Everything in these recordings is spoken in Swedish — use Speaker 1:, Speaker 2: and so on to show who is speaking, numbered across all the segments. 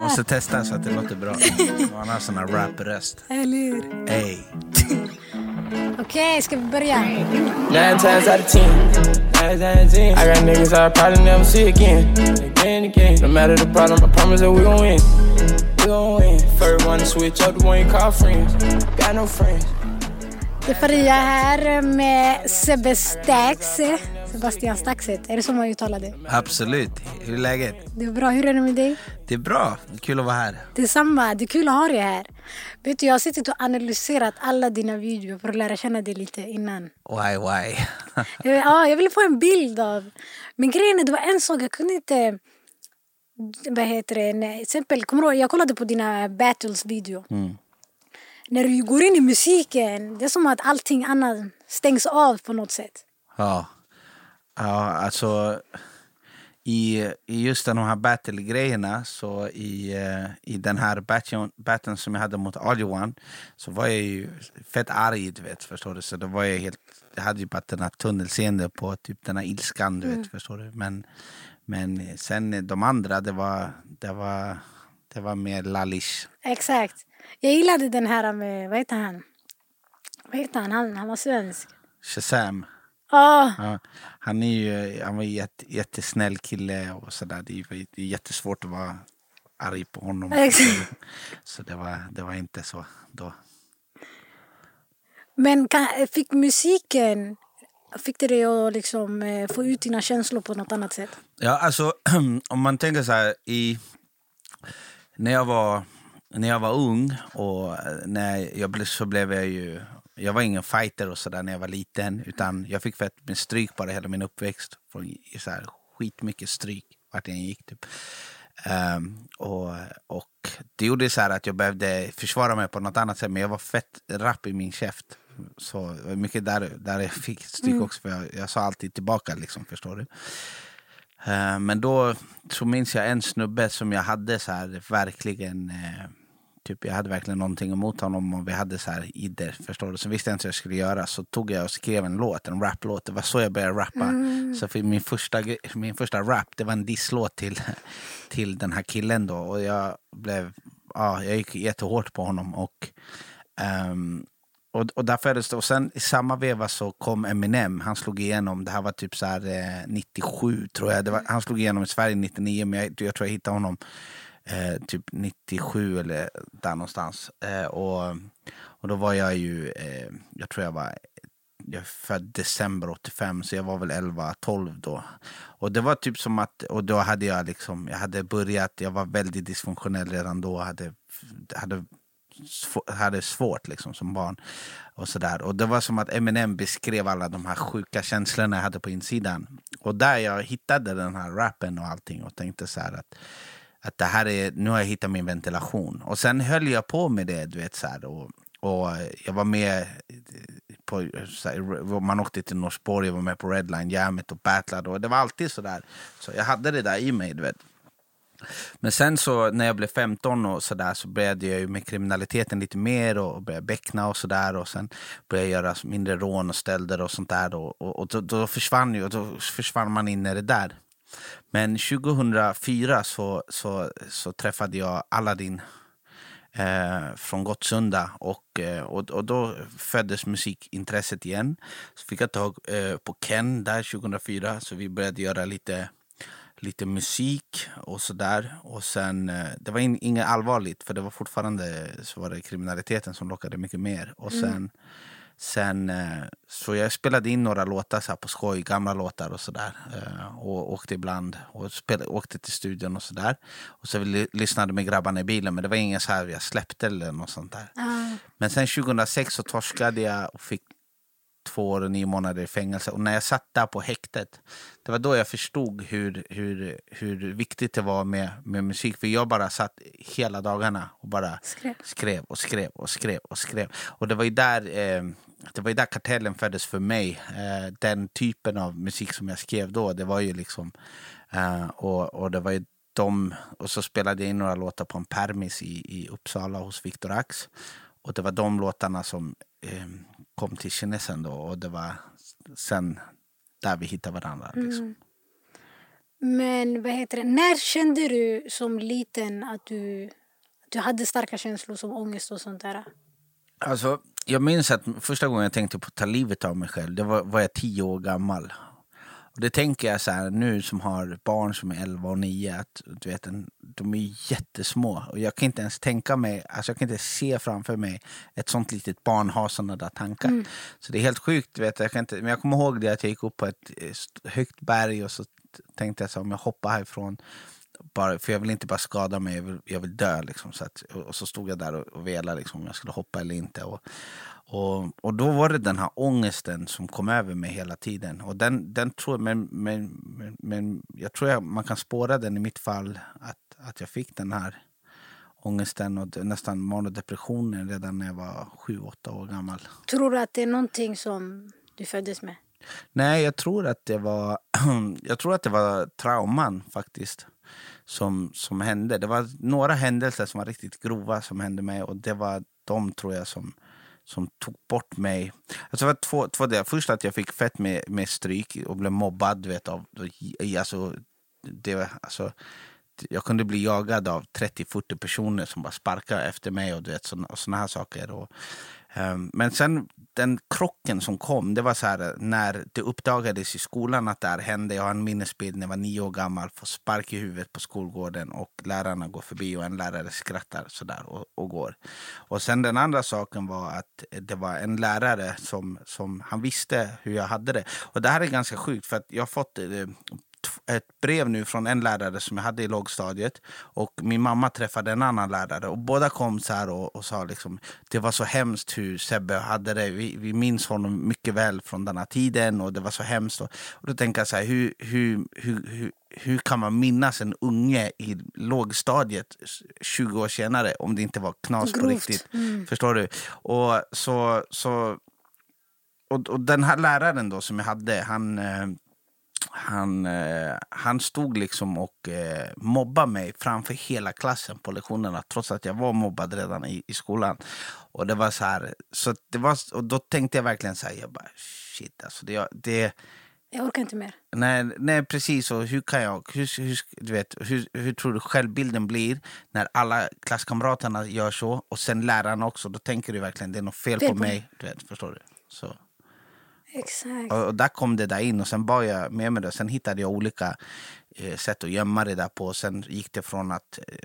Speaker 1: Måste testa så att det låter bra. Man har sån här rap-röst.
Speaker 2: Eller hur?
Speaker 1: Ey.
Speaker 2: Okej, ska vi börja?
Speaker 3: Nine times out of ten. Nine times out of ten. I got niggas I probably never see again. Again, again. No matter the problem, I promise that we gon' win. We gon' win. First one to switch up, the one you call friends. Got no friends.
Speaker 2: Det är Faria här med Sebbe Stax. Sebastian Staxet, är det så man uttalar det?
Speaker 1: Absolut. Hur är läget?
Speaker 2: Det är bra, hur är det med dig?
Speaker 1: Det är bra. Kul att vara här.
Speaker 2: Detsamma, det är kul att ha dig här. Vet du, jag har suttit och analyserat alla dina videor för att lära känna dig lite innan.
Speaker 1: Why, why?
Speaker 2: Jag, ja, jag ville få en bild av... Men grejen är, det var en sak, jag kunde inte... Vad heter det? Nej, exempel, kommer du ihåg, jag kollade på dina battles video. När du går in i musiken, det är som att allting annat stängs av på något sätt.
Speaker 1: Ja. Ja, alltså i, i just de här battle-grejerna, så i, eh, i den här battlen, battlen som jag hade mot Aljohan så var jag ju fett arg, du vet, förstår du. Så då var jag helt, jag hade ju bara den här tunnelseende på typ den här ilskan, du vet, förstår du. Men, men sen de andra, det var, det var, det var mer lallish.
Speaker 2: Exakt. Jag gillade den här med, vad heter han? Vad heter han? Han, han var svensk.
Speaker 1: Shazam.
Speaker 2: Ja,
Speaker 1: Ja, han är ju han var en jätte, jättesnäll kille och sådär. Det, är- jättesvårt att vara arg på honom.
Speaker 2: Exakt.
Speaker 1: Så det var, det var inte så då.
Speaker 2: men kan, fick musiken, fick det dig att liksom, eh, få ut dina känslor på något annat sätt?
Speaker 1: Ja, alltså om man tänker så här i... När jag var, när jag var ung och eh, när jag blev, så blev jag ju... Jag var ingen fighter och sådär när jag var liten utan jag fick fett med stryk bara hela min uppväxt. Från så här, skitmycket stryk vart jag gick typ. Ehm, och, och det gjorde så här att jag behövde försvara mig på något annat sätt men jag var fett rapp i min käft. Så mycket där, där jag fick stryk också för jag, jag sa alltid tillbaka liksom, förstår du. Eh, Men då så minns jag en snubbe som jag hade så här verkligen eh, Typ jag hade verkligen någonting emot honom och vi hade så här idder, förstår du? Så visste jag inte vad jag skulle göra. Så tog jag och skrev en låt, en raplåt. Det var så jag började rappa. Så för min, första, min första rap, det var en disslåt till, till den här killen då. Och jag blev, ja, jag gick jättehårt på honom. Och, ehm, och, och därför är det. Och sen i samma veva så kom Eminem. Han slog igenom. Det här var typ så här, eh, 97 tror jag. Var, han slog igenom i Sverige 99 men jag, jag tror jag hittade honom eh, typ 97 eller där någonstans. Eh, och, och då var jag ju, eh, jag tror jag var jag är född december 85 så jag var väl 11-12 då. Och det var typ som att, och då hade jag liksom, jag hade börjat, jag var väldigt dysfunktionell redan då. Hade, hade hade svårt liksom som barn. Och, sådär. och det var som att Eminem beskrev alla de här sjuka känslorna jag hade på insidan. Och där jag hittade den här rappen och allting och tänkte så här att, att det här är, nu har jag hittat min ventilation. Och sen höll jag på med det, du vet så här. Och, och jag var med eh, på, så här, man åkte till Norsborg, jag var med på Redline Jammet och battlade och det var alltid så där. Så jag hade det där i mig, du vet. Men sen så när jag blev 15 och så där så började jag ju med kriminaliteten lite mer och började beckna och sådär och sen började jag göra mindre rån och stölder och sånt där och, Och, och då, då försvann ju, och då försvann man in i det där. Men 2004 så, så, så träffade jag Aladdin eh, från Gottsunda och, eh, och, och då föddes musikintresset igen. Så fick jag tag eh, på Ken där 2004 så vi började göra lite lite musik och sådär. Och sen, eh, det var in, inget allvarligt för det var fortfarande så var det kriminaliteten som lockade mycket mer. Och sen, sen eh, så jag spelade in några låtar så på skoj, gamla låtar och sådär. Eh, Och åkte ibland och spelade, åkte till studion och sådär. Och så lyssnade med grabbarna i bilen men det var ingen så här jag släppte eller något sånt där. Men sen 2006 så torskade jag och fick två år och nio månader i fängelse. Och när jag satt där på häktet, det var då jag förstod hur, hur, hur viktigt det var med, med musik. För jag bara satt hela dagarna och bara
Speaker 2: Skrev.
Speaker 1: skrev och skrev och skrev och skrev. Och det var ju där, eh, det var ju där kartellen föddes för mig. Eh, den typen av musik som jag skrev då, det var ju liksom... Eh, och, och det var ju de, och så spelade jag in några låtar på en permis i, i Uppsala hos Victor Ax. Och det var de låtarna som eh, kom till kinesen då och det var sen där vi hittade varandra. Liksom.
Speaker 2: Men vad heter det? När kände du som liten att du, att du hade starka känslor som ångest och sånt där?
Speaker 1: Alltså, jag minns att första gången jag tänkte på att ta livet av mig själv, det var, var jag tio år gammal. Och det tänker jag så här, nu som har barn som är 11 och 9, att du vet, de är jättesmå. Och jag kan inte ens tänka mig, alltså jag kan inte se framför mig ett sånt litet barn ha såna där tankar. Mm. Så det är helt sjukt. Vet, jag kan inte, men jag kommer ihåg det att jag gick upp på ett högt berg och så tänkte jag så om jag hoppar härifrån bara, för jag vill inte bara skada mig, jag vill, jag vill dö. Liksom, så att, och så stod jag där och, och velade liksom, om jag skulle hoppa eller inte. Och, och, och då var det den här ångesten som kom över mig hela tiden. Och den, den tror, men, men, men, men jag tror jag, man kan spåra den i mitt fall, att, att jag fick den här ångesten och nästan manodepressionen redan när jag var sju, åtta år gammal.
Speaker 2: Tror du att det är någonting som du föddes med?
Speaker 1: Nej, jag tror att det var, jag tror att det var trauman faktiskt som, som hände. Det var några händelser som var riktigt grova som hände mig och det var de tror jag som, som tog bort mig. Alltså det var två, två delar. Först att jag fick fett med, med stryk och blev mobbad. Vet, av, alltså, det, var, alltså, jag kunde bli jagad av 30-40 personer som bara sparkade efter mig och, du vet, så, och såna här saker. Och, Ehm, men sen den krocken som kom, det var så här när det uppdagades i skolan att det här hände. Jag har en minnesbild när jag var nio år gammal, får spark i huvudet på skolgården och lärarna går förbi och en lärare skrattar sådär och, och går. Och sen den andra saken var att det var en lärare som, som han visste hur jag hade det. Och det här är ganska sjukt för att jag har fått eh, ett brev nu från en lärare som jag hade i lågstadiet. Och Min mamma träffade en annan lärare. Och Båda kom så här och, och sa liksom, det var så hemskt hur Sebbe hade det. Vi, vi minns honom mycket väl från den här tiden och det var så hemskt. Och, och då tänker jag så här, hur, hur, hur, hur, hur kan man minnas en unge i lågstadiet 20 år senare om det inte var knas Grovt. på riktigt? Mm. Förstår du? Och, så, så, och, och den här läraren då som jag hade, han eh, han, eh, han stod liksom och eh, mobbade mig framför hela klassen på lektionerna trots att jag var mobbad redan i, i skolan. Och det var så här, så det var, och då tänkte jag verkligen så här, jag bara shit alltså. Det, det,
Speaker 2: jag orkar inte mer.
Speaker 1: Nej, nej precis. Och hur, kan jag, hur, hur, du vet, hur, hur tror du självbilden blir när alla klasskamraterna gör så och sen lärarna också? Då tänker du verkligen det är något fel, fel på, på mig. Du vet, förstår du? Så.
Speaker 2: Exakt.
Speaker 1: Och, och, där kom det där in och sen bar jag med mig det. Sen hittade jag olika eh, sätt att gömma det där på. Sen gick det från att eh,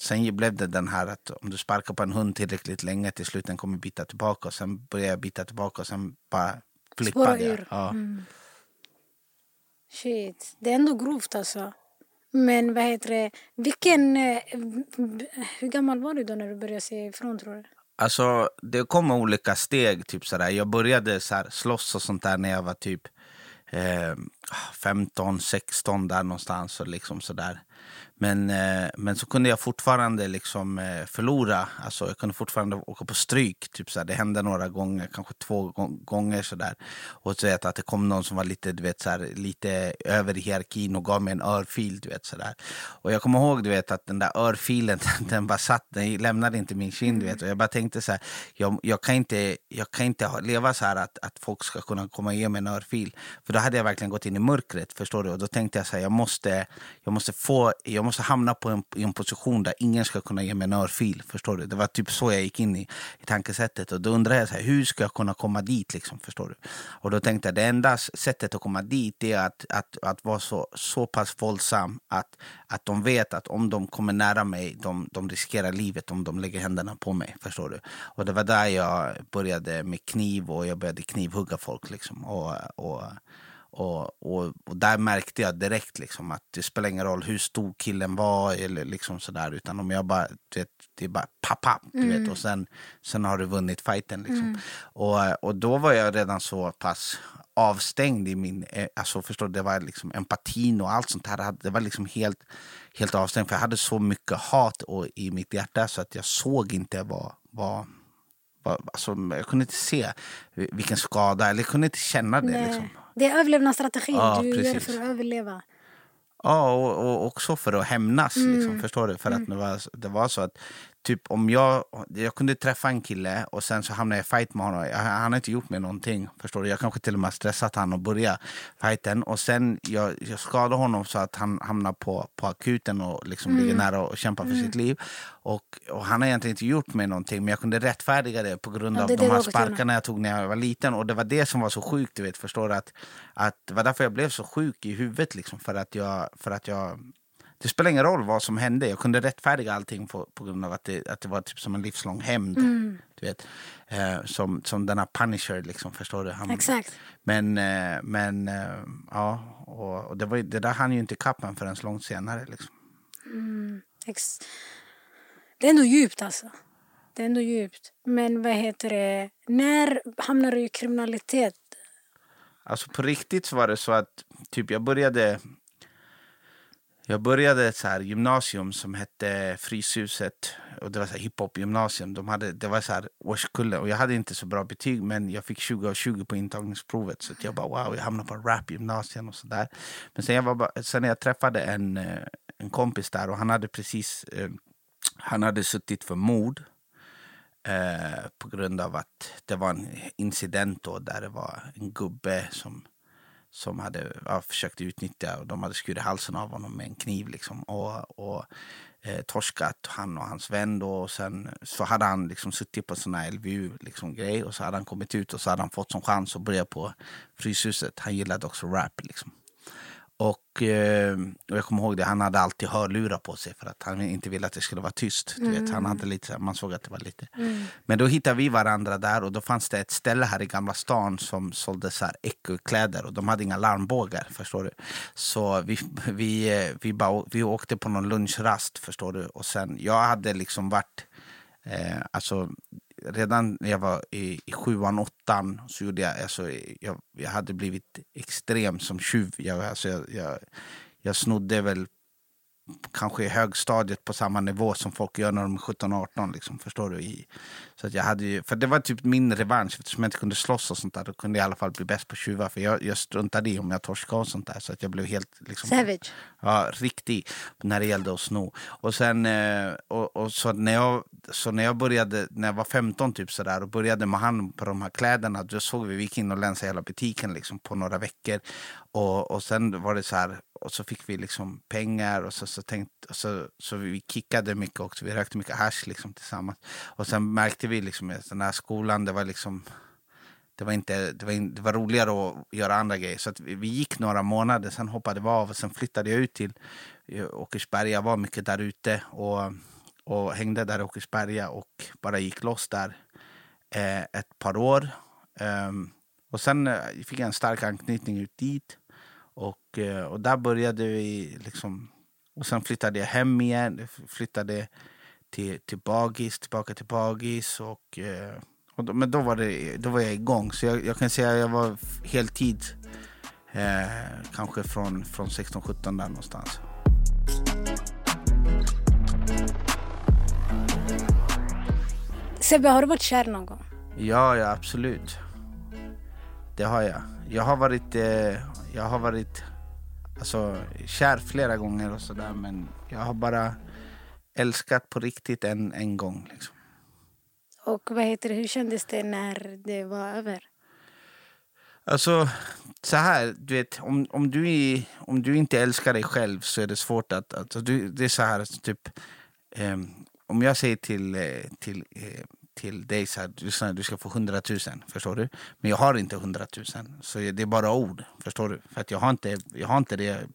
Speaker 1: Sen blev det den här att om du sparkar på en hund tillräckligt länge till slut den kommer bita tillbaka. Och sen började jag bita tillbaka och sen bara flippade jag. Ja. Mm.
Speaker 2: Shit, det är ändå grovt alltså. Men vad heter det, vilken... Eh, hur gammal var du då när du började se ifrån tror du?
Speaker 1: Alltså, det kom olika steg. Typ sådär. Jag började så här, slåss och sånt där när jag var typ eh, 15, 16 där någonstans. Och liksom sådär. Men, eh, men så kunde jag fortfarande liksom, eh, förlora. Alltså, jag kunde fortfarande åka på stryk. Typ, så Det hände några gånger, kanske två gånger. Så där. Och så vet, att det kom någon som var lite, du vet, så här, lite över i hierarkin och gav mig en örfil. Du vet, så där. Och jag kommer ihåg du vet, att den där örfilen den bara satt, den lämnade inte min kind. Du vet. Och jag bara tänkte så här, jag, jag, kan inte, jag kan inte leva så här att, att folk ska kunna komma och ge mig en örfil. För då hade jag verkligen gått in i mörkret. Förstår du? Och då tänkte jag så här, jag måste, jag måste få... Jag måste hamna på en, i en position där ingen ska kunna ge mig en örfil. Förstår du? Det var typ så jag gick in i, i tankesättet. Och då undrade jag så här, hur ska jag kunna komma dit. Liksom, förstår du? Och då tänkte jag det enda sättet att komma dit är att, att, att vara så, så pass våldsam att, att de vet att om de kommer nära mig, de, de riskerar livet om de lägger händerna på mig. Förstår du? Och det var där jag började med kniv och jag började knivhugga folk. Liksom. Och, och och, och, och, där märkte jag direkt liksom att det spelar ingen roll hur stor killen var eller liksom sådär. Utan om jag bara, vet, det är bara papp, papp, du mm. vet. Och sen, sen har du vunnit fighten liksom. Mm. Och, och då var jag redan så pass avstängd i min, eh, alltså förstår det var liksom empatin och allt sånt här. Det var liksom helt, helt avstängd. För jag hade så mycket hat och, i mitt hjärta så att jag såg inte vad, vad Alltså, jag kunde inte se vilken skada, eller jag kunde inte känna det. Liksom.
Speaker 2: Det är överlevnadsstrategin. Ja, du precis. gör det för att överleva.
Speaker 1: Ja, och, och också för att hämnas. Mm. Liksom, förstår du? För mm. att det var, det var så att typ om jag, jag kunde träffa en kille och sen så hamnade jag i fight med honom. Jag, han har inte gjort mig någonting. Förstår du? Jag kanske till och med stressat honom att börja fighten. Och sen jag, jag skadade honom så att han hamnar på, på akuten och liksom mm. ligger nära och kämpar för mm. sitt liv. Och, och, han har egentligen inte gjort mig någonting men jag kunde rättfärdiga det på grund ja, av de här sparkarna jag tog när jag var liten. Och det var det som var så sjukt, du vet. Förstår du? Att, att, det var därför jag blev så sjuk i huvudet liksom. För att jag, för att jag det spelar ingen roll vad som hände. Jag kunde rättfärdiga allting på, på grund av att det, att det var typ som en livslång hämnd. Mm. Du vet. Eh, som, som denna Punisher, liksom, förstår du?
Speaker 2: Han, Exakt.
Speaker 1: Men, eh, men eh, ja, och, och, det, var, det där hann ju inte kappen förrän långt senare. Liksom.
Speaker 2: Mm. Det är ändå djupt alltså. Det är ändå djupt. Men vad heter det, när hamnar du i kriminalitet?
Speaker 1: Alltså på riktigt så var det så att typ jag började jag började ett så här gymnasium som hette Fryshuset. Och det var så hiphop-gymnasium. De hade, det var så här årskullen. Och jag hade inte så bra betyg men jag fick 20 av 20 på intagningsprovet. Så jag bara wow, jag hamnade på rapgymnasium och sådär. Men sen, jag var bara, sen när jag träffade en, eh, en kompis där och han hade precis eh, han hade suttit för mord. Eh, på grund av att det var en incident då där det var en gubbe som som hade ja, försökt utnyttja och de hade skurit halsen av honom med en kniv liksom och, och eh, torskat han och hans vän då och sen så hade han liksom suttit på en sån här LVU liksom grej och så hade han kommit ut och så hade han fått som chans att börja på Fryshuset. Han gillade också rap liksom. Och, eh, och jag kommer ihåg det, han hade alltid hörlurar på sig för att han inte ville att det skulle vara tyst. Du vet, han mm. hade lite, man såg att det var lite... Mm. Men då hittade vi varandra där och då fanns det ett ställe här i Gamla stan som sålde så här kläder och de hade inga larmbågar. Förstår du? Så vi, vi, vi, bara, vi åkte på någon lunchrast förstår du. Och sen, jag hade liksom varit... Eh, alltså, redan när jag var i, i sjuan, åttan så gjorde jag, alltså, jag, jag hade blivit extrem som tjuv. Jag, alltså, jag, jag, jag snodde väl kanske i högstadiet på samma nivå som folk gör när de är 17-18. Liksom, förstår du? I, så att jag hade ju, för det var typ min revansch. Eftersom jag inte kunde slåss och sånt där, då kunde jag i alla fall bli bäst på tjuvar. För jag, jag struntade i om jag torskade och sånt där. Så att jag blev helt... Liksom,
Speaker 2: Savage.
Speaker 1: Ja, riktig när det gällde att sno. Och sen, eh, och, och, så när jag, så när jag började, när jag var 15 typ sådär och började med hand på de här kläderna, då såg vi, vi gick in och länsade hela butiken liksom på några veckor. Och, och sen var det så här, och så fick vi liksom pengar och så, så, tänkt, och så, så vi kickade mycket också. Vi rökte mycket hash liksom tillsammans. Och sen märkte vi liksom i den här skolan, det var liksom det var, inte, det, var in, det var roligare att göra andra grejer. Så vi, vi, gick några månader, sen hoppade vi av och sen flyttade jag ut till eh, Åkersberga. Jag var mycket där ute och, och hängde där i Åkersberga och bara gick loss där eh, ett par år. Um, och sen eh, fick jag en stark anknytning ut dit. Och, eh, och där började vi liksom... Och sen flyttade jag hem igen. Flyttade till, till Bagis, tillbaka till Bagis. Och, eh, och då, men då var, det, då var jag igång. Så jag, jag kan säga att jag var heltid. Eh, kanske från, från 16-17 där någonstans.
Speaker 2: Sebbe, har du varit kär någon gång?
Speaker 1: Ja, ja absolut. Det har jag. Jag har varit, eh, jag har varit alltså, kär flera gånger och sådär men jag har bara älskat på riktigt en, en gång. Liksom.
Speaker 2: Och vad heter det, hur kändes det när det var över?
Speaker 1: Alltså, så här, du vet, om, om, du, är, om du inte älskar dig själv så är det svårt att... Alltså, du, det är så här, typ... Eh, om jag säger till, eh, till eh, till dig så här, du, du ska få 100 000, förstår du? Men jag har inte 100 000, så det är bara ord, förstår du? För att jag har inte, jag har inte det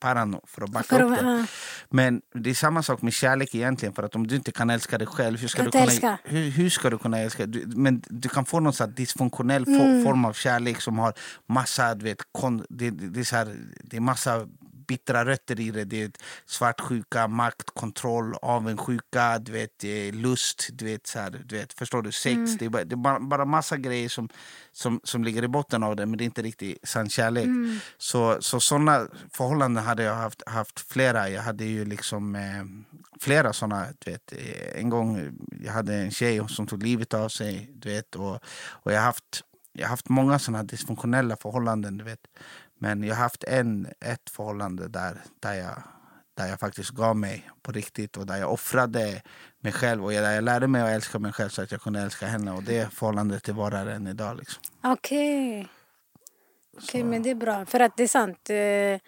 Speaker 1: parano för att backa för upp det. Men det är samma sak med kärlek egentligen. För att om du inte kan älska dig själv, hur ska, du kunna, hur, hur, ska du kunna älska? Du, men du kan få någon så dysfunktionell mm. form av kärlek som har massa, du vet, kon, det, det, det, är så här, det är massa bittra rötter i det. Det är svartsjuka, makt, kontroll, avundsjuka, du vet, lust, du vet, så här, du vet, förstår du? Sex. Mm. Det är, bara, det är bara, massa grejer som, som, som ligger i botten av det, men det är inte riktigt sann kärlek. Mm. Så, så sådana förhållanden hade jag haft, haft flera. Jag hade ju liksom eh, flera. Du vet, eh, en gång jag hade en tjej som tog livet av sig. Du vet, och, och jag har haft jag har haft många såna dysfunktionella förhållanden. Du vet. Men jag har haft en, ett förhållande där, där, jag, där jag faktiskt gav mig på riktigt och där jag offrade mig själv och där jag lärde mig att älska mig själv så att jag kunde älska henne. Och det förhållandet det varar än idag. Liksom.
Speaker 2: Okej. Okay. Okej, okay, men det är bra. För att det är sant. Eh,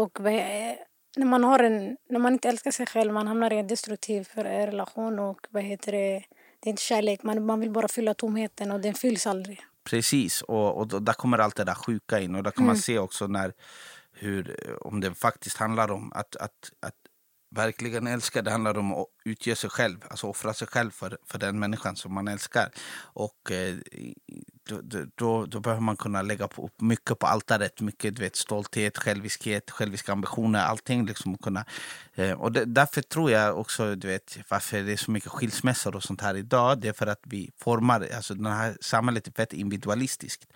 Speaker 2: och när man, har en, när man inte älskar sig själv, man hamnar i en destruktiv relation och vad heter det, det är inte kärlek. Man, man vill bara fylla tomheten och den fylls aldrig.
Speaker 1: Precis, och, och där kommer allt det där sjuka in. Och där kan mm. man se också när, hur, om det faktiskt handlar om att, att, att verkligen älska. Det handlar om att utge sig själv, alltså offra sig själv för, för den människan som man älskar. Och eh, då, då, då behöver man kunna lägga på, mycket på altaret. Mycket du vet, stolthet, själviskhet, själviska ambitioner. Allting. Liksom, kunna, eh, och det, därför tror jag också du vet, varför det är så mycket skilsmässor och sånt här idag. Det är för att vi formar, alltså det här samhället är väldigt individualistiskt.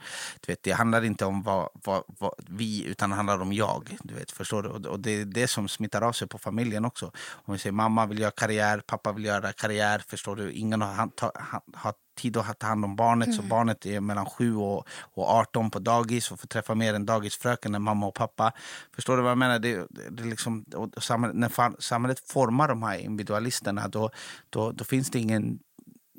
Speaker 1: Du vet, det handlar inte om vad, vad, vad, vi, utan det handlar om jag. Du vet, förstår du? Och, och det är det som smittar av sig på familjen också. Om vi säger mamma vill göra karriär, pappa vill göra karriär. Förstår du? Ingen har, har, har tid att ta hand om barnet. Mm. Så barnet är mellan 7 och, och 18 på dagis och får träffa mer än dagisfröken än mamma och pappa. Förstår du vad jag menar? Det, det, liksom, och samhället, när samhället formar de här individualisterna då, då, då finns det ingen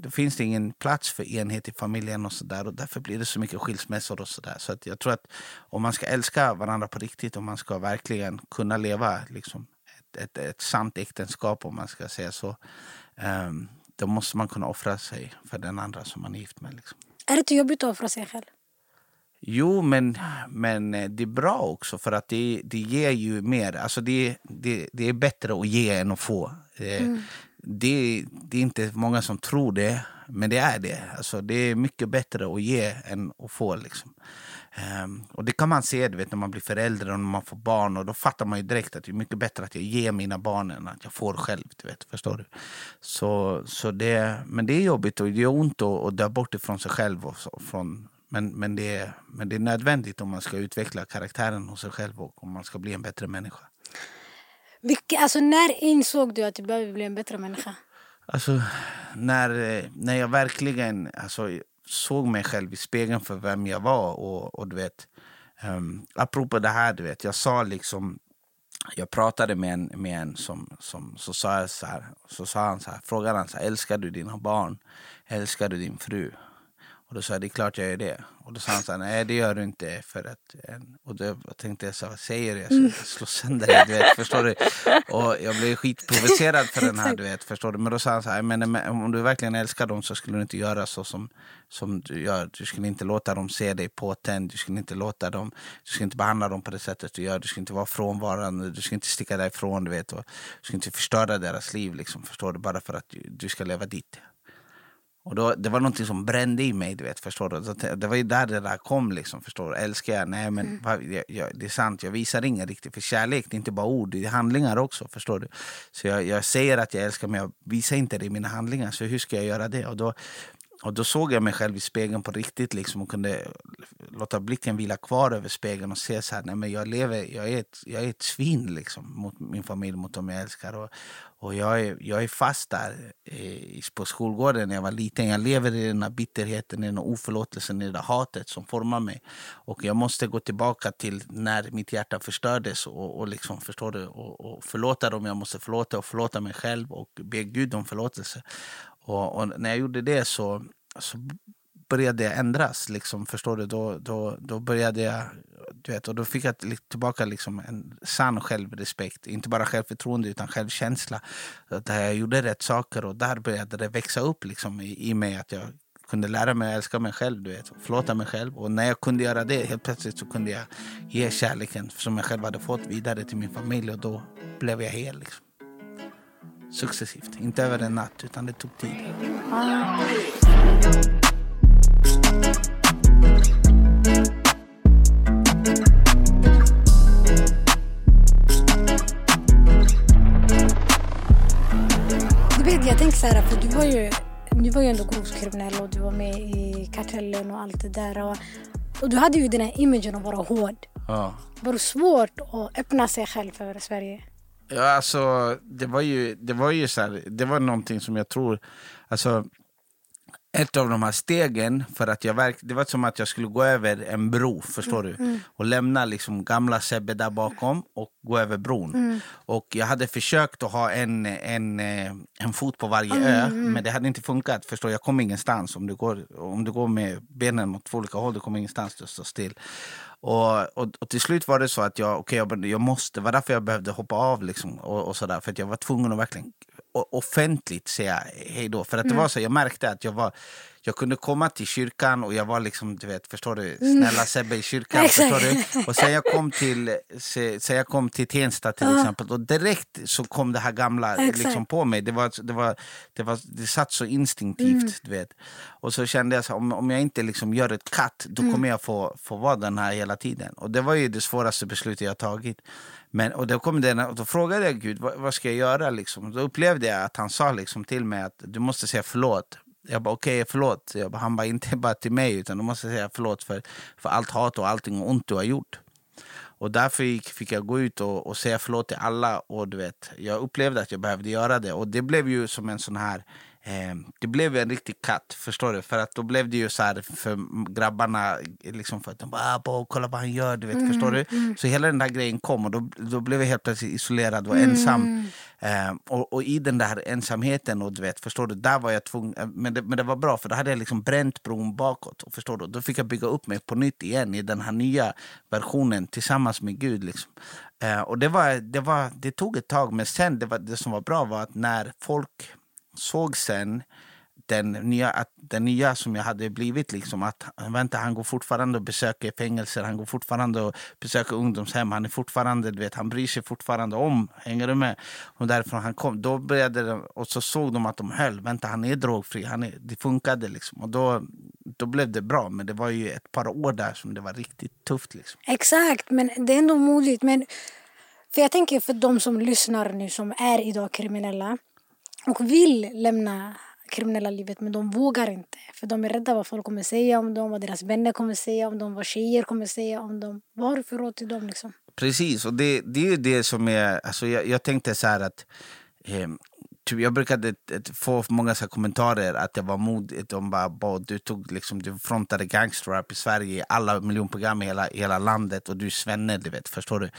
Speaker 1: då finns det ingen plats för enhet i familjen och så där och därför blir det så mycket skilsmässor och så där. Så att jag tror att om man ska älska varandra på riktigt och man ska verkligen kunna leva liksom ett, ett, sant äktenskap om man ska säga så. Um, då måste man kunna offra sig för den andra som man är gift med. Liksom.
Speaker 2: Är det inte jobbigt att offra sig själv?
Speaker 1: Jo, men, men eh, det är bra också för att det, det ger ju mer. Alltså det, det, det är bättre att ge än att få. Eh, mm. Det, det är inte många som tror det, men det är det. Alltså det är mycket bättre att ge än att få. Liksom. Um, och det kan man se du vet, när man blir förälder och när man får barn. Och Då fattar man ju direkt att det är mycket bättre att jag ger mina barn än att jag får själv. Du vet, förstår du? Så, så det, men det är jobbigt och det gör ont att, att dö bort ifrån sig själv. Och så, från, men, men, det är, men det är nödvändigt om man ska utveckla karaktären hos sig själv och om man ska bli en bättre människa.
Speaker 2: Vilka, alltså, när insåg du att du behöver bli en bättre människa?
Speaker 1: Alltså, när, när jag verkligen... Alltså, såg mig själv i spegeln för vem jag var. Och, och du vet, um, apropå det här, du vet, jag sa liksom jag pratade med en, med en som, som så sa jag så här, så sa han så här, frågade han så här, älskar du dina barn? Älskar du din fru? Och då sa jag, det är klart jag gör det. Och då sa han så här, nej det gör du inte. För att, och då tänkte jag så här, vad säger du? Jag ska slår sönder dig, du vet, förstår du? Och jag blev skitprovocerad för den här, du vet, förstår du? Men då sa han så här, men om du verkligen älskar dem så skulle du inte göra så som, som du gör. Du skulle inte låta dem se dig påtänd, du skulle inte låta dem, du skulle inte behandla dem på det sättet du gör. Du skulle inte vara frånvarande, du skulle inte sticka därifrån, du vet. Och du skulle inte förstöra deras liv, liksom, förstår du? Bara för att du ska leva ditt. Och då, det var någonting som brände i mig. Du vet, förstår du? Det var ju där det där kom. Liksom, förstår du? Älskar jag? Nej, men mm. jag, jag, det är sant. Jag visar ingen riktigt. För kärlek det är inte bara ord, det är handlingar också. förstår du? Så jag, jag säger att jag älskar, men jag visar inte det i mina handlingar. Så hur ska jag göra det? Och då, och då såg jag mig själv i spegeln på riktigt liksom, och kunde låta blicken vila kvar över spegeln och se så här, nej, men jag lever, jag är ett, jag är ett svin liksom, mot min familj, mot dem jag älskar. Och, och jag, är, jag är fast där eh, på skolgården när jag var liten. Jag lever i den här bitterheten, i den här oförlåtelsen, i det där hatet som formar mig. Och jag måste gå tillbaka till när mitt hjärta förstördes och, och, liksom, förstår du, och, och förlåta dem jag måste förlåta och förlåta mig själv och be Gud om förlåtelse. Och, och, när jag gjorde det så, så började jag ändras. Liksom, förstår du? Då, då, då började jag... Du vet, och då fick jag tillbaka liksom en sann självrespekt. Inte bara självförtroende, utan självkänsla. Där jag gjorde rätt saker och där började det växa upp liksom, i, i mig. att jag kunde lära mig att älska mig själv, du vet, förlåta mig själv. Och när jag kunde göra det, helt plötsligt så kunde jag ge kärleken som jag själv hade fått vidare till min familj. Och då blev jag hel. Liksom successivt. Inte över en natt, utan det tog tid.
Speaker 2: Ah. Vet, jag tänker så här, för du var ju, du var ju ändå grovt kriminell och du var med i kartellen och allt det där. Och, och du hade ju den här imagen att vara hård. Ja. Var det svårt att öppna sig själv för Sverige?
Speaker 1: Ja, alltså, det var ju, det var ju så här, det var någonting som jag tror... Alltså, ett av de här stegen, för att jag verk, det var som att jag skulle gå över en bro, förstår du?
Speaker 2: Mm.
Speaker 1: Och lämna liksom gamla Sebbe där bakom och gå över bron.
Speaker 2: Mm.
Speaker 1: Och jag hade försökt att ha en, en, eh, en fot på varje
Speaker 2: Mm,
Speaker 1: ö, men det hade inte funkat. Förstår? Jag kom ingenstans. Om du, går, om du går med benen åt två olika håll, du kommer ingenstans, du står still. Och, och, och till slut var det så att jag, okay, jag, jag måste, var därför jag behövde hoppa av liksom, och, och sådär. För att jag var tvungen att verkligen offentligt säga hej då. För att det var så, jag märkte att jag var jag kunde komma till kyrkan och jag var liksom, du vet, förstår du, snälla Sebbe i kyrkan. Förstår du? Och sen jag kom till, se- sen jag kom till Tensta till exempel, och direkt så kom det här gamla
Speaker 2: Exakt.
Speaker 1: liksom på mig. Det, var, det, var, det, var, det satt så instinktivt, du vet. Och så kände jag så här, om, om jag inte liksom gör ett cut, då kommer jag få, få vara den här hela tiden. Och det var ju det svåraste beslutet jag tagit. Men, och då, kom den, och då frågade jag Gud, vad, vad ska jag göra? Liksom? Då upplevde jag att han sa liksom till mig att du måste säga förlåt. Jag bara okej, förlåt. Jag bara, han bara inte bara till mig utan du måste säga förlåt för, för allt hat och allting ont du har gjort. Och därför gick, fick jag gå ut och, och säga förlåt till alla. Och du vet, jag upplevde att jag behövde göra det. Och det blev ju som en sån här... Eh, det blev en riktig katt, förstår du? För att då blev det ju så här för grabbarna, liksom för att de bara ah, bo, kolla vad han gör, du vet, förstår du? Så hela den där grejen kom och då, då blev jag helt plötsligt isolerad och ensam. Eh, och, och i den där ensamheten, och du vet, förstår du, där var jag tvungen, eh, men det, men det var bra för då hade jag liksom bränt bron bakåt. Och förstår du, då fick jag bygga upp mig på nytt igen i den här nya versionen tillsammans med Gud. Liksom. Eh, och det, var, det, var, det tog ett tag, men sen det, var, det som var bra var att när folk såg sen den nya, att den nya som jag hade blivit, liksom, att vänta, han går fortfarande och besöker fängelser, han går fortfarande och besöker ungdomshem, han är fortfarande, du vet, han bryr sig fortfarande om, hänger du med? Och därifrån han kom, då började de, och så såg de att de höll, vänta han är drogfri, han är, det funkade liksom. Och då, då blev det bra, men det var ju ett par år där som det var riktigt tufft liksom.
Speaker 2: Exakt, men det är ändå modigt. Men, för jag tänker för de som lyssnar nu som är idag kriminella och vill lämna kriminella livet men de vågar inte. För de är rädda vad folk kommer säga om dem, vad deras vänner kommer säga om dem, vad tjejer kommer säga om dem. Vad har du för råd till dem? Liksom?
Speaker 1: Precis, och det, det är ju det som är... Alltså jag, jag tänkte så här att... Eh, typ jag brukade ett, få många så här kommentarer att jag var modig. De bara, bara... du, tog, liksom, du frontade gangsterrap i Sverige i alla miljonprogram i hela, hela landet och du är svenne, du vet, förstår du?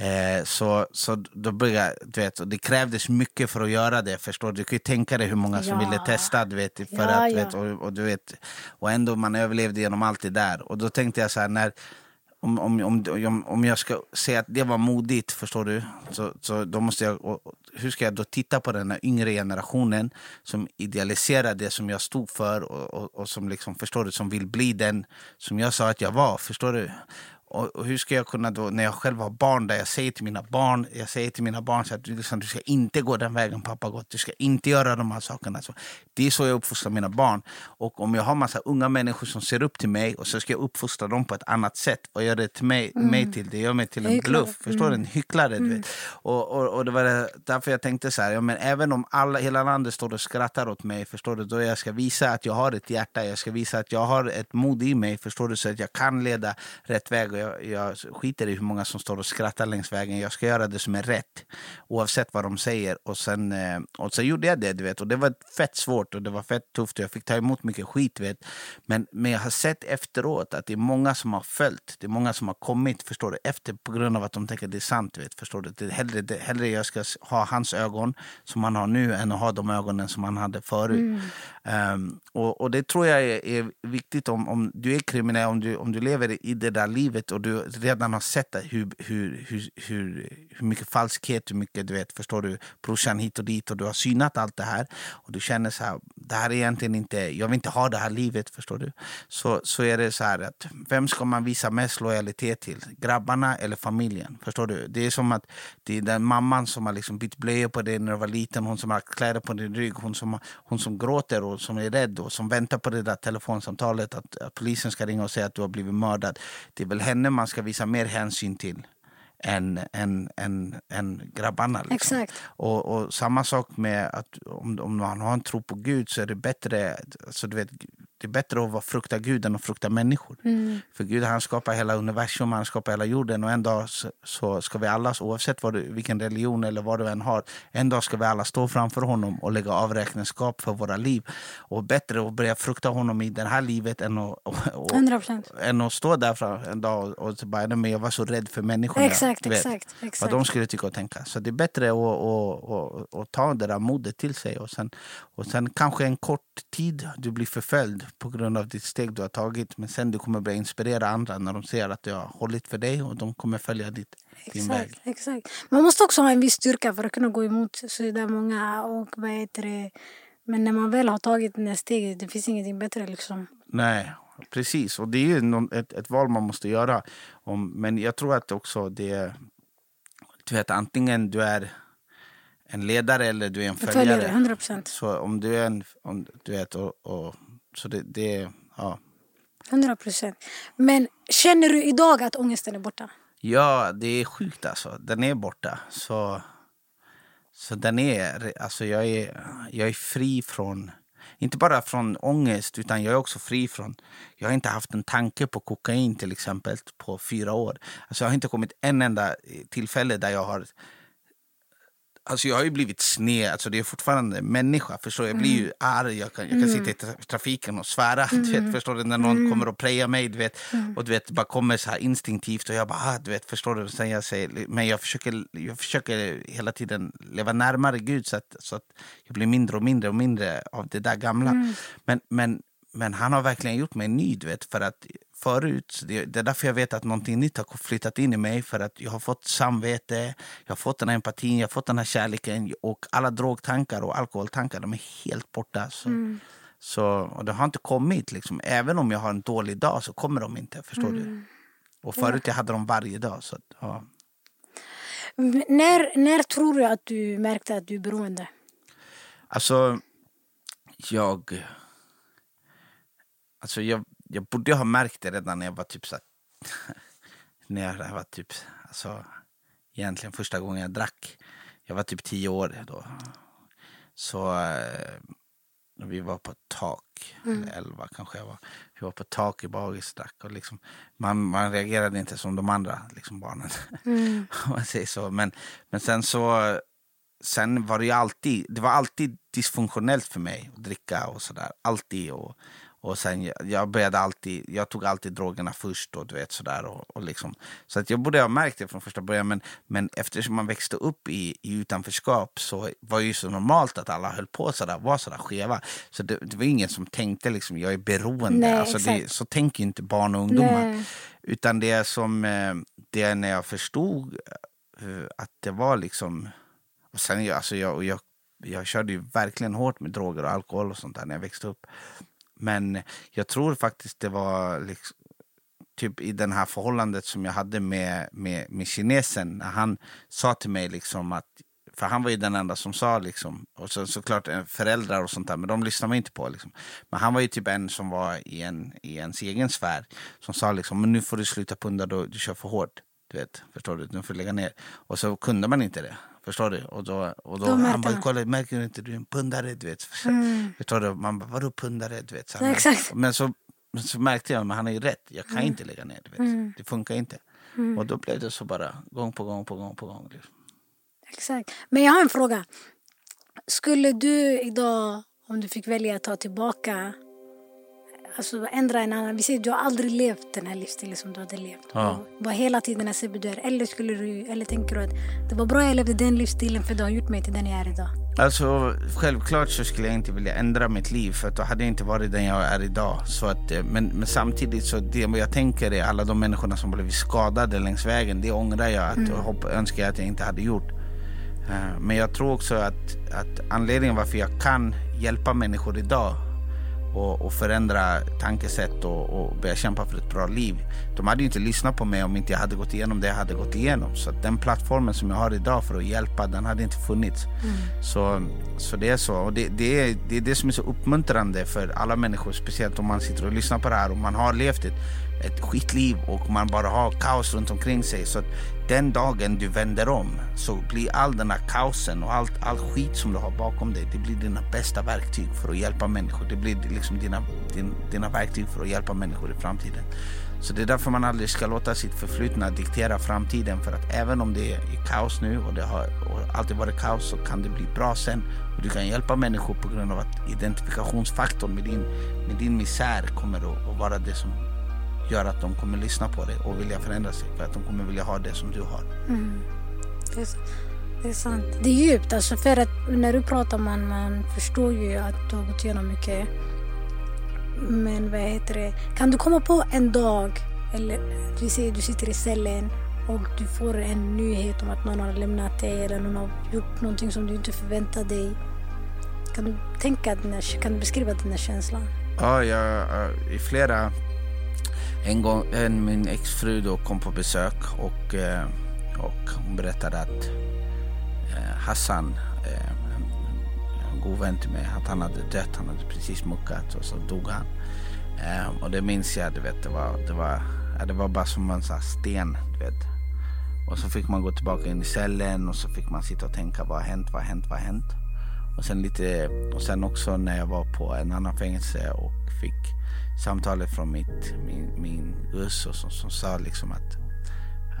Speaker 1: Eh, så, så då började, du vet, det krävdes mycket för att göra det. Förstår du? du kan ju tänka dig hur många som
Speaker 2: Ja.
Speaker 1: ville testa. Du vet, för
Speaker 2: Ja,
Speaker 1: att,
Speaker 2: ja.
Speaker 1: vet, och, och, du vet, och ändå man överlevde genom allt det där. Och då tänkte jag så här, när, om, om, om, om, jag ska säga att det var modigt, förstår du? Så, så då måste jag, och, hur ska jag då titta på den här yngre generationen som idealiserar det som jag stod för och, och, och som liksom, förstår du, som vill bli den som jag sa att jag var, förstår du? Och, och hur ska jag kunna då, när jag själv har barn, där jag säger till mina barn, jag säger till mina barn så att liksom, du ska inte gå den vägen pappa har gått, du ska inte göra de här sakerna. Så det är så jag uppfostrar mina barn. Och om jag har massa unga människor som ser upp till mig och så ska jag uppfostra dem på ett annat sätt, vad gör det till mig, mig till? Det gör mig till en bluff, förstår du? En hycklare. Du vet. Och, och, och det var därför jag tänkte så här, ja, men även om alla, hela landet står och skrattar åt mig, förstår du? Då jag ska visa att jag har ett hjärta, jag ska visa att jag har ett mod i mig, förstår du? Så att jag kan leda rätt väg. Och jag, jag skiter i hur många som står och skrattar längs vägen. Jag ska göra det som är rätt, oavsett vad de säger. Och sen, eh, och sen gjorde jag det, du vet. Och det var fett svårt och det var fett tufft. Jag fick ta emot mycket skit, vet. Men, men jag har sett efteråt att det är många som har följt. Det är många som har kommit, förstår du? Efter på grund av att de tänker att det är sant, vet. Förstår du? Det är hellre, det, hellre jag ska ha hans ögon som han har nu än att ha de ögonen som han hade förut. Mm. Um, och, och det tror jag är, är viktigt om, om du är kriminell, om du, om du lever i det där livet och du redan har sett det, hur, hur, hur, hur, hur mycket falskhet, hur mycket du vet, förstår du, brorsan hit och dit och du har synat allt det här och du känner så här, det här är egentligen inte, jag vill inte ha det här livet, förstår du? Så, så är det så här att vem ska man visa mest lojalitet till? Grabbarna eller familjen? Förstår du? Det är som att det är den mamman som har liksom bytt blöjor på dig när du var liten, hon som har kläder på din rygg, hon som, hon som gråter och som är rädd och som väntar på det där telefonsamtalet att, att polisen ska ringa och säga att du har blivit mördad. Det är väl henne man ska visa mer hänsyn till än, än, än, än grabbarna. Liksom.
Speaker 2: Exakt.
Speaker 1: Och, och samma sak med att om, om man har en tro på Gud så är det bättre, alltså du vet, det är bättre att vara frukta Gud än att frukta människor.
Speaker 2: Mm.
Speaker 1: För Gud han skapar hela universum, han skapar hela jorden och en dag så, så ska vi alla, oavsett vad du, vilken religion eller vad du än har, en dag ska vi alla stå framför honom och lägga avräkningsskap för våra liv. Och bättre att börja frukta honom i det här livet än att, och, och,
Speaker 2: 100%.
Speaker 1: än att stå där fram en dag och, och bara, "Nej, men jag var så rädd för människorna.
Speaker 2: Exakt,
Speaker 1: vet,
Speaker 2: exakt,
Speaker 1: Vad
Speaker 2: exakt.
Speaker 1: de skulle tycka och tänka. Så det är bättre att, att ta det där modet till sig och sen, och sen kanske en kort tid du blir förföljd på grund av ditt steg du har tagit. Men sen du kommer börja inspirera andra när de ser att du har hållit för dig och de kommer följa ditt, din väg.
Speaker 2: Exakt, exakt. Man måste också ha en viss styrka för att kunna gå emot så där många. Och vad heter det? Men när man väl har tagit det steget, det finns ingenting bättre. Liksom.
Speaker 1: Nej, precis. Och det är ju ett, ett val man måste göra. Men jag tror att också det... Du vet, antingen du är en ledare eller du är en följare.
Speaker 2: följer det, 100 procent.
Speaker 1: Så om du är en... Om, du vet, och, och, så det, det, ja.
Speaker 2: 100 procent. Men känner du idag att ångesten är borta?
Speaker 1: ja, det är sjukt alltså. Den är borta. Så, så den är... Alltså jag är, jag är fri från... Inte bara från ångest, utan jag är också fri från... Jag har inte haft en tanke på kokain till exempel på fyra år. Alltså jag har inte kommit en enda tillfälle där jag har... Alltså jag har ju blivit sned, alltså det är fortfarande människa. Förstår du? Jag blir ju arg, jag kan, jag kan sitta i tra- trafiken och svära. Du vet, förstår du? När någon kommer och prejar mig du vet, och du vet, bara kommer så här instinktivt och jag bara, ah, du vet, förstår du? Sen jag säger, men jag försöker, jag försöker hela tiden leva närmare Gud så att, så att jag blir mindre och mindre och mindre av det där gamla. Men, men, men han har verkligen gjort mig ny, du vet, för att förut, det, det är därför jag vet att någonting nytt har flyttat in i mig, för att jag har fått samvete, jag har fått den här empatin, jag har fått den här kärleken och alla drogtankar och alkoholtankar, de är helt borta. Så, så, och det har inte kommit, liksom. även om jag har en dålig dag så kommer de inte, förstår du? Och förut jag hade dem varje dag. Så, ja.
Speaker 2: När, när tror du att du märkte att du är beroende?
Speaker 1: Alltså, jag... Alltså jag, jag borde ha märkt det redan när jag var typ så här, När jag var typ... Alltså, egentligen första gången jag drack. Jag var typ tio år då. Så eh, vi var på ett tak, eller elva kanske jag var. Vi var på ett tak i Bagis och liksom, man, man reagerade inte som de andra liksom barnen. Om man säger så. Men, men sen så sen var det ju alltid, det var alltid dysfunktionellt för mig att dricka och sådär. Alltid. Och, och sen jag, började alltid, jag tog alltid drogerna först och du vet sådär. Och, och liksom. Så att jag borde ha märkt det från första början. Men, men eftersom man växte upp i, i utanförskap så var det ju så normalt att alla höll på sådär, var sådär skeva. Så det, det var ingen som tänkte liksom, jag är beroende.
Speaker 2: Nej,
Speaker 1: alltså det, så tänker inte barn och ungdomar.
Speaker 2: Nej.
Speaker 1: Utan det som, eh, det är när jag förstod eh, att det var liksom och sen, alltså jag, och jag, jag körde ju verkligen hårt med droger och alkohol och sånt där när jag växte upp. Men jag tror faktiskt det var liksom, typ i det här förhållandet som jag hade med, med, med kinesen. När han sa till mig liksom att för han var ju den enda som sa liksom, och så, såklart eh, föräldrar och sånt där, men de lyssnade man inte på. Liksom. Men han var ju typ en som var i, en, i ens egen sfär. Som sa liksom, men nu får du sluta punda, du, du kör för hårt. Du vet, förstår du? Nu får du lägga ner. Och så kunde man inte det. Förstår du? Och då, och då,
Speaker 2: Då
Speaker 1: han bara, kolla, märker du inte? Du är en pundare, du vet. Förstår du? Man bara, vadå pundare? Du vet, så
Speaker 2: Ja, exakt.
Speaker 1: Men så, så märkte jag, men han har ju rätt. Jag kan inte lägga ner, du vet. Det funkar inte. Och då blev det så bara, gång på gång på gång på gång. Liksom.
Speaker 2: Exakt. Men jag har en fråga. Skulle du idag, om du fick välja att ta tillbaka, alltså ändra en annan, vi säger du har aldrig levt den här livsstilen som du hade levt.
Speaker 1: Ja.
Speaker 2: Var hela tiden en Sebbe du är. Eller, skulle du, eller tänker du att det var bra jag levde den livsstilen för det har gjort mig till den jag är idag?
Speaker 1: Alltså självklart så skulle jag inte vilja ändra mitt liv för då hade jag inte varit den jag är idag. Så att, eh, men, men samtidigt så det jag tänker är alla de människorna som blivit skadade längs vägen. Det ångrar jag att, och hopp, önskar jag att jag inte hade gjort. Eh, Men jag tror också att, att anledningen varför jag kan hjälpa människor idag och, och förändra tankesätt och, och börja kämpa för ett bra liv. De hade ju inte lyssnat på mig om inte jag hade gått igenom det jag hade gått igenom. Så den plattformen som jag har idag för att hjälpa, den hade inte funnits. Så, så det är så. Och det, det, är, det är det som är så uppmuntrande för alla människor, speciellt om man sitter och lyssnar på det här och man har levt ett ett skitliv och man bara har kaos runt omkring sig. Så den dagen du vänder om så blir all den här kaosen och allt, all skit som du har bakom dig, det blir dina bästa verktyg för att hjälpa människor. Det blir liksom dina, din, dina verktyg för att hjälpa människor i framtiden. Så det är därför man aldrig ska låta sitt förflutna diktera framtiden. För att även om det är kaos nu och det har och alltid varit kaos så kan det bli bra sen. Och du kan hjälpa människor på grund av att identifikationsfaktorn med din, med din misär kommer att, att vara det som gör att de kommer lyssna på dig och vilja förändra sig. För att de kommer vilja ha det som du har.
Speaker 2: Mm. Det, är, det är sant. Det är djupt. Alltså för att när du pratar man, man förstår ju att du har gått igenom mycket. Men vad heter det? Kan du komma på en dag, eller vi säger du sitter i cellen och du får en nyhet om att någon har lämnat dig eller någon har gjort någonting som du inte förväntade dig. Kan du tänka, kan du beskriva den här känslan?
Speaker 1: Ja, jag, i flera en gång en, min exfru då kom på besök och, eh, och hon berättade att eh, Hassan, eh, en god vän till mig, att han hade dött. Han hade precis muckat och så dog han. Eh, och det minns jag, du vet, det var, det var, det var bara som en sån sten, du vet. Och så fick man gå tillbaka in i cellen och så fick man sitta och tänka vad har hänt, vad har hänt, vad har hänt? Och sen, lite, och sen också när jag var på en annan fängelse och fick samtalet från mitt, min, min hustru som, som sa liksom att,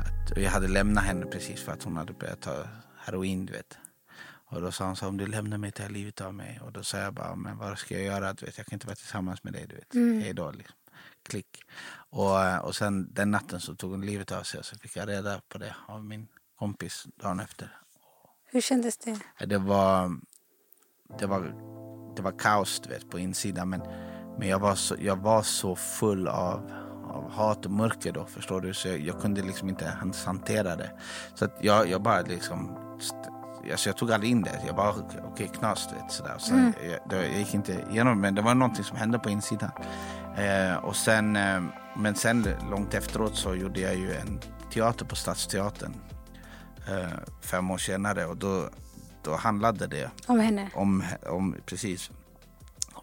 Speaker 1: att jag hade lämnat henne precis för att hon hade börjat ta heroin. Du vet. Och då sa hon så om du lämnar mig tar livet av mig. Och då sa jag bara, men vad ska jag göra? Du vet, jag kan inte vara tillsammans med dig. Du vet. Mm. Hej då. Liksom. Klick. Och, och sen den natten så tog hon livet av sig. Och så fick jag reda på det av min kompis dagen efter.
Speaker 2: Hur kändes det?
Speaker 1: Det var, det var, det var kaos du vet, på insidan. Men men jag var så, jag var så full av, av hat och mörker då, förstår du. Så jag, jag kunde liksom inte hantera det. Så att jag, jag bara liksom... Alltså jag tog aldrig in det. Jag bara, okej, okay, knas, vet, sådär. Så mm. jag, jag, gick inte igenom men det var någonting som hände på insidan. Eh, och sen, eh, men sen långt efteråt så gjorde jag ju en teater på Stadsteatern. Eh, fem år senare och då, då handlade det
Speaker 2: om henne.
Speaker 1: Om, om, precis.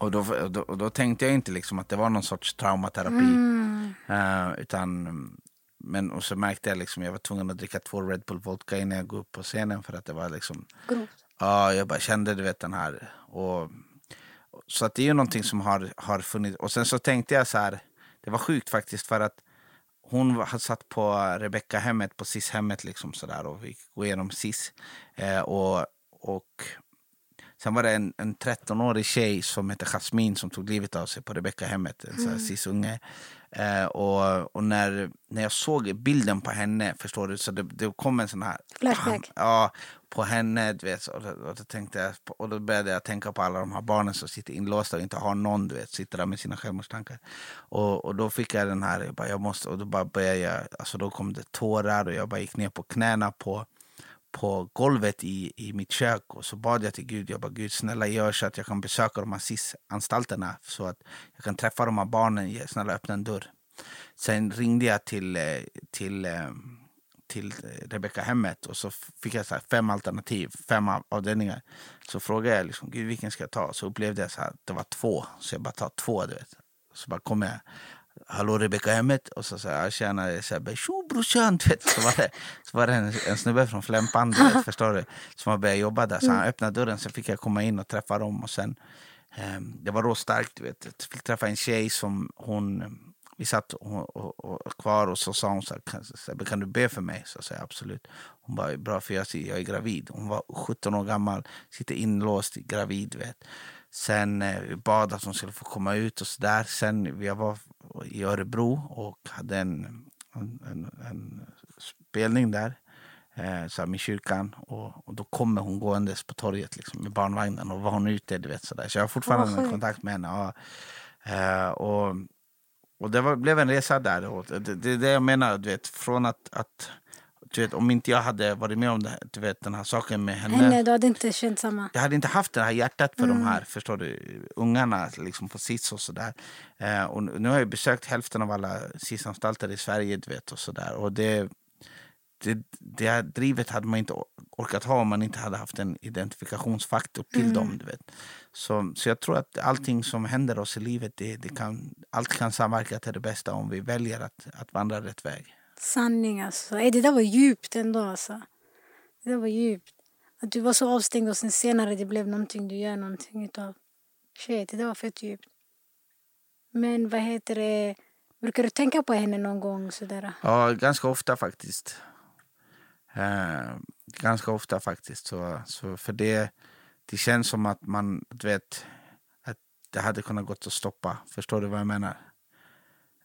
Speaker 1: Och då, då, då, tänkte jag inte liksom att det var någon sorts traumaterapi. Mm. Uh, utan, men, och så märkte jag liksom jag var tvungen att dricka två Red Bull vodka innan jag gick upp på scenen för att det var liksom... Ja, jag bara kände du vet den här. Och, så att det är ju någonting som har, har funnits. Och sen så tänkte jag så här, det var sjukt faktiskt för att hon har satt på Rebecka-hemmet, på SIS-hemmet liksom sådär och vi gick igenom SIS. Eh, och, och Sen var det en, en 13-årig tjej som hette Jasmin som tog livet av sig på Rebecka-hemmet, en mm. cis-unge. Eh, och och när, när jag såg bilden på henne, förstår du, så det, det kom en sån här...
Speaker 2: Flashback?
Speaker 1: Ja, på henne. Du vet, och, då, och, då tänkte jag, och då började jag tänka på alla de här barnen som sitter inlåsta och inte har någon, du vet, sitter där med sina självmordstankar. Och, och då fick jag den här, jag bara, jag måste, och då bara började jag, alltså då kom det tårar och jag bara gick ner på knäna på på golvet i, i mitt kök och så bad jag till Gud. Jag bara, Gud snälla gör så att jag kan besöka de här SIS-anstalterna så att jag kan träffa de här barnen. Snälla öppna en dörr. Sen ringde jag till, eh, till, eh, till eh, Rebecka hemmet och så fick jag så fem alternativ, fem avdelningar. Så frågade jag liksom, Gud vilken ska jag ta? Så upplevde jag så här, det var två, så jag bara tar två. Du vet. Så bara kom jag Hallå Rebecka hemmet? Och så sa jag tjena, här, tjo brorsan! Så var det, så var det en, en snubbe från Flämpan, förstår du, som har börjat jobba där. Så han mm. öppnade dörren, så fick jag komma in och träffa dem. Och sen, eh, det var råstarkt, du vet. Jag fick träffa en tjej som hon... Vi satt och, och, och, kvar och så sa hon så här, kan, kan du be för mig? Så sa jag absolut. Hon bara, bra för jag, jag är gravid. Hon var 17 år gammal, sitter inlåst, gravid. Vet. Sen eh, bad att hon skulle få komma ut och så där. Sen jag var i Örebro och hade en, en, en, spelning där eh, så med kyrkan. Och, och, då kommer hon gåendes på torget liksom, med barnvagnen och var hon ute. Du vet, så, där. så jag har fortfarande oh, kontakt med henne. Ja. Eh, och, och det var, blev en resa där. Och det, det är det jag menar, du vet, från att, att du vet, om inte jag hade varit med om det, du vet, den här saken med henne.
Speaker 2: henne du hade inte känt samma.
Speaker 1: Jag hade inte haft det här hjärtat för mm. de här förstår du, ungarna liksom på SIS och sådär. Eh, och nu har jag besökt hälften av alla SIS-anstalter i Sverige. Du vet, och så där. Och det, det, det här drivet hade man inte orkat ha om man inte hade haft en identifikationsfaktor till mm. dem. Du vet. Så, så jag tror att allting som händer oss i livet, det, det kan, allt kan samverka till det bästa om vi väljer att, att vandra rätt väg.
Speaker 2: Sanning alltså. Ey, Det där var djupt ändå alltså. Det där var djupt. Att du var så avstängd och sen senare det blev någonting du gör någonting utav. Shit, det där var fett djupt. Men vad heter det? Brukar du tänka på henne någon gång? Sådär?
Speaker 1: Ja, ganska ofta faktiskt. Eh, ganska ofta faktiskt. Så, så för det, det känns som att man du vet att det hade kunnat gått att stoppa. Förstår du vad jag menar?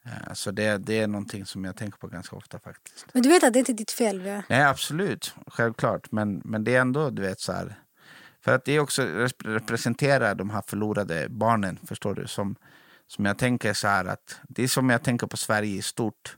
Speaker 1: Eh, så det, det är någonting som jag tänker på ganska ofta faktiskt.
Speaker 2: Men du vet att det inte är ditt fel? Ja?
Speaker 1: Nej, absolut. Självklart. Men, men det är ändå, du vet så här. För att det också representerar de här förlorade barnen, förstår du? Som, som jag tänker så här att det är som jag tänker på Sverige i stort.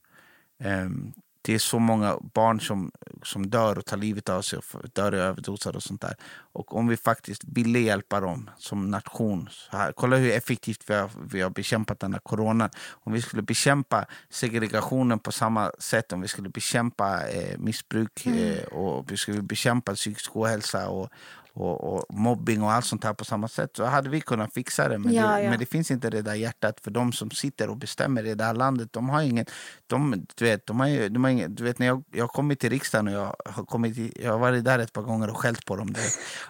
Speaker 1: Um, det är så många barn som, som dör och tar livet av sig och dör i överdoser och sånt där. Och om vi faktiskt ville hjälpa dem som nation. Här, kolla hur effektivt vi har, vi har bekämpat den här coronan. Om vi skulle bekämpa segregationen på samma sätt, om vi skulle bekämpa eh, missbruk mm. eh, och vi skulle bekämpa psykisk ohälsa och, och, och, mobbing och allt sånt här på samma sätt så hade vi kunnat fixa det. Men,
Speaker 2: ja,
Speaker 1: det,
Speaker 2: ja.
Speaker 1: men det finns inte det där hjärtat för de som sitter och bestämmer i det här landet. De har ingen, de, du vet, de har, de har ingen, du vet när jag, jag har kommit till riksdagen och jag har, kommit, jag har varit där ett par gånger och skällt på dem.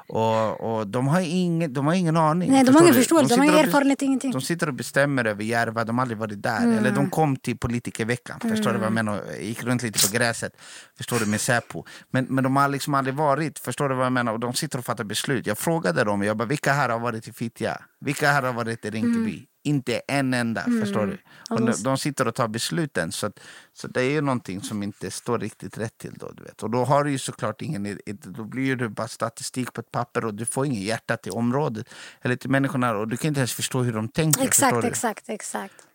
Speaker 1: Och, och de, har ingen, de har ingen aning.
Speaker 2: Nej, de har ingen förståelse, de, de har ingen erfarenhet, ingenting.
Speaker 1: De sitter och bestämmer över Järva, de har aldrig varit där. Mm. Eller de kom till politikerveckan, mm. förstår du vad jag mm. menar? Gick runt lite på gräset, förstår du, med Säpo. Men, men de har liksom aldrig varit, förstår du vad jag menar? Och de sitter och fattar beslut. Jag frågade dem, jag bara, vilka här har varit i Fittja? Vilka här har varit i Rinkeby? Mm. Inte en enda, mm. förstår du? Och de, de, sitter och tar besluten. Så, att, så det är ju någonting som inte står riktigt rätt till. Då, du vet. Och då har du ju såklart ingen, då blir det bara statistik på ett papper och du får ingen hjärta till området eller till människorna och du kan inte ens förstå hur de tänker.
Speaker 2: Exakt, exakt, exakt.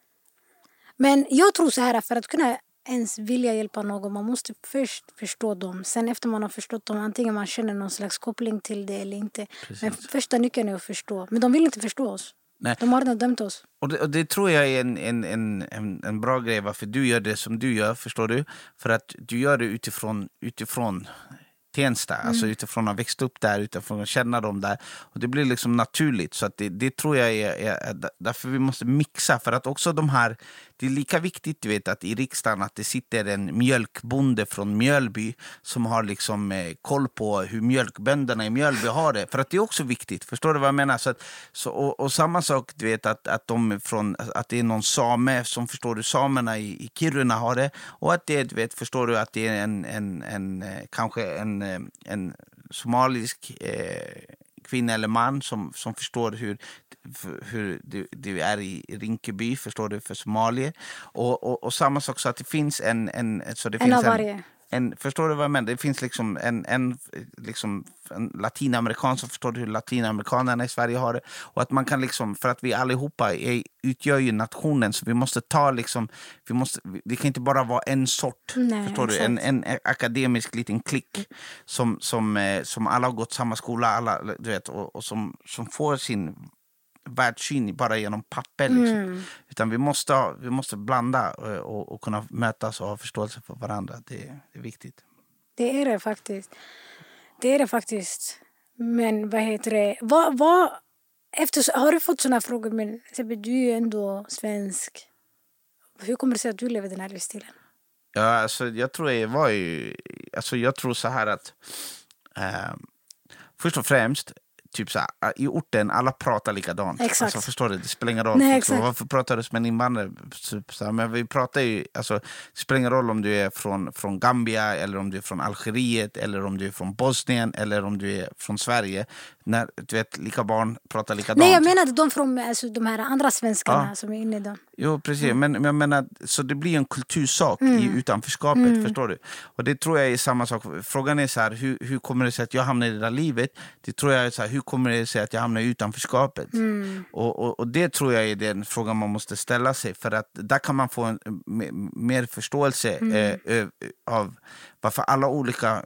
Speaker 2: Men jag tror så här, för att kunna ens vilja hjälpa någon. Man måste först förstå dem. Sen efter man har förstått dem, antingen man känner någon slags koppling till det eller inte. Precis. Men första nyckeln är att förstå. Men de vill inte förstå oss. Nej. De har redan dömt oss.
Speaker 1: Och det, och det, tror jag är en, en, en, en bra grej varför du gör det som du gör. Förstår du? För att du gör det utifrån, utifrån Tensta, mm. alltså utifrån att ha växt upp där, utifrån att känna dem där. Och det blir liksom naturligt. Så att det, det tror jag är, är, är, därför vi måste mixa. För att också de här det är lika viktigt du vet, att i riksdagen att det sitter en mjölkbonde från Mjölby som har liksom, eh, koll på hur mjölkbönderna i Mjölby har det. För att det är också viktigt. Förstår du vad jag menar? Så att, så, och, och, samma sak, du vet, att, att, de från, att det är någon same som förstår du, samerna i, i Kiruna har det. Och att det, du vet, förstår du, att det är en, en, en, eh, kanske en, eh, en somalisk eh, kvinna eller man som, som förstår hur, hur det, det är i Rinkeby, förstår du, för somalier. Och, och, och samma sak så att det finns en... en så det
Speaker 2: en
Speaker 1: finns
Speaker 2: av varje.
Speaker 1: En, förstår du vad jag menar? Det finns liksom en, en, liksom en latinamerikan som förstår hur latinamerikanerna i Sverige har det. Och att man kan liksom, för att vi allihopa är, utgör ju nationen så vi måste ta liksom, vi måste, det kan inte bara vara en sort,
Speaker 2: Nej,
Speaker 1: förstår du? En, en akademisk liten klick som, som, eh, som alla har gått samma skola, alla, du vet, och, och som, som får sin världssyn bara genom papper. Liksom. Mm. Utan vi måste, ha, vi måste blanda och, eh, och, och, kunna mötas och ha förståelse för varandra. Det, det, är viktigt.
Speaker 2: Det är det faktiskt. Det är det faktiskt. Men vad heter det? Vad, vad, efter, har du fått såna frågor? Men du är ju ändå svensk. Hur kommer det sig att du lever den här livsstilen?
Speaker 1: Ja, alltså, jag tror jag var ju... Alltså, jag tror så här att... Eh, först och främst, typ så här, i orten, alla pratar likadant.
Speaker 2: Exakt.
Speaker 1: Alltså, förstår du? Det spelar ingen roll.
Speaker 2: Nej,
Speaker 1: Varför pratar du som en invandrare? Typ så här, men vi pratar ju, alltså, det spelar ingen roll om du är från, från Gambia, eller om du är från Algeriet, eller om du är från Bosnien, eller om du är från Sverige när du vet, lika barn pratar likadant.
Speaker 2: Nej, jag menade de från alltså, de här andra svenskarna ja. som är inne i dem.
Speaker 1: Jo, precis. Mm. Men, men jag menar, så det blir en kultursak mm. i utanförskapet, mm. förstår du? Och det tror jag är samma sak. Frågan är så här, hur, hur kommer det sig att jag hamnar i det där livet? Det tror jag är så här, hur kommer det sig att jag hamnar i utanförskapet?
Speaker 2: Mm.
Speaker 1: Och, och, och, det tror jag är den frågan man måste ställa sig. För att där kan man få en, mer förståelse mm. eh, av varför alla olika...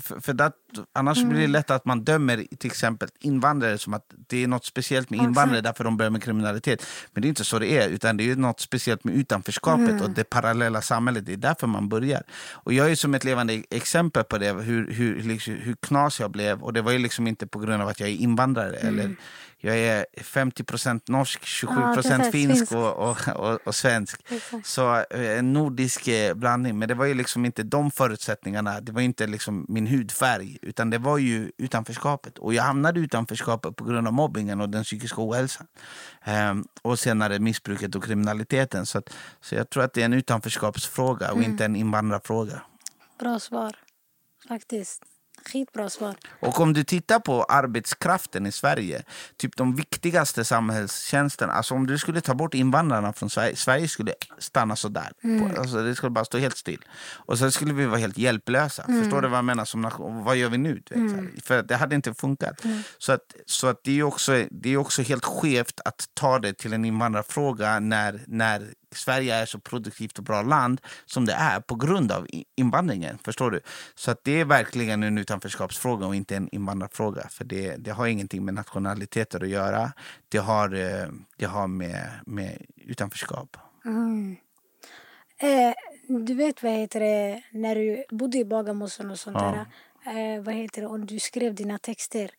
Speaker 1: För, för det, annars blir det
Speaker 2: Mm.
Speaker 1: lätt att man dömer till exempel invandrare som att det är något speciellt med invandrare därför de börjar med kriminalitet. Men det är inte så det är, utan det är något speciellt med utanförskapet
Speaker 2: Mm.
Speaker 1: och det parallella samhället. Det är därför man börjar. Och jag är som ett levande exempel på det, hur, hur, liksom, hur knas jag blev. Och det var ju liksom inte på grund av att jag är invandrare. Eller, jag är 50% norsk, 27
Speaker 2: Mm. Ja,
Speaker 1: finsk
Speaker 2: finsk.
Speaker 1: och, och, och, och svensk.
Speaker 2: Exakt.
Speaker 1: Så eh, en nordisk eh, blandning. Men det var ju liksom inte de förutsättningarna. Det var inte liksom min hudfärg. Utan det var ju utanförskapet. Och jag hamnade utanförskapet på grund av mobbingen och den psykiska ohälsan. Ehm, och senare missbruket och kriminaliteten. Så, att, så jag tror att det är en utanförskapsfråga och inte en invandrarfråga.
Speaker 2: Bra svar. Faktiskt. Skitbra svar.
Speaker 1: Och om du tittar på arbetskraften i Sverige, typ de viktigaste samhällstjänsterna, alltså om du skulle ta bort invandrarna från Sverige, Sverige skulle stanna sådär. På- Alltså det skulle bara stå helt still. Och så skulle vi vara helt hjälplösa. Förstår du vad jag menar som nation? Vad gör vi nu? Vet, här. För det hade inte funkat. Så, att, så att det är också, det är också helt skevt att ta det till en invandrarfråga när, när Sverige är så produktivt och bra land som det är på grund av invandringen. Förstår du? Så att det är verkligen en utanförskapsfråga och inte en invandrarfråga. För det, det har ingenting med nationaliteter att göra. Det har, eh, det har med, med utanförskap.
Speaker 2: Eh, du vet vad heter det, när du bodde i Bagarmossen och sånt
Speaker 1: Ja.
Speaker 2: där. Eh, vad heter det, och du skrev dina texter.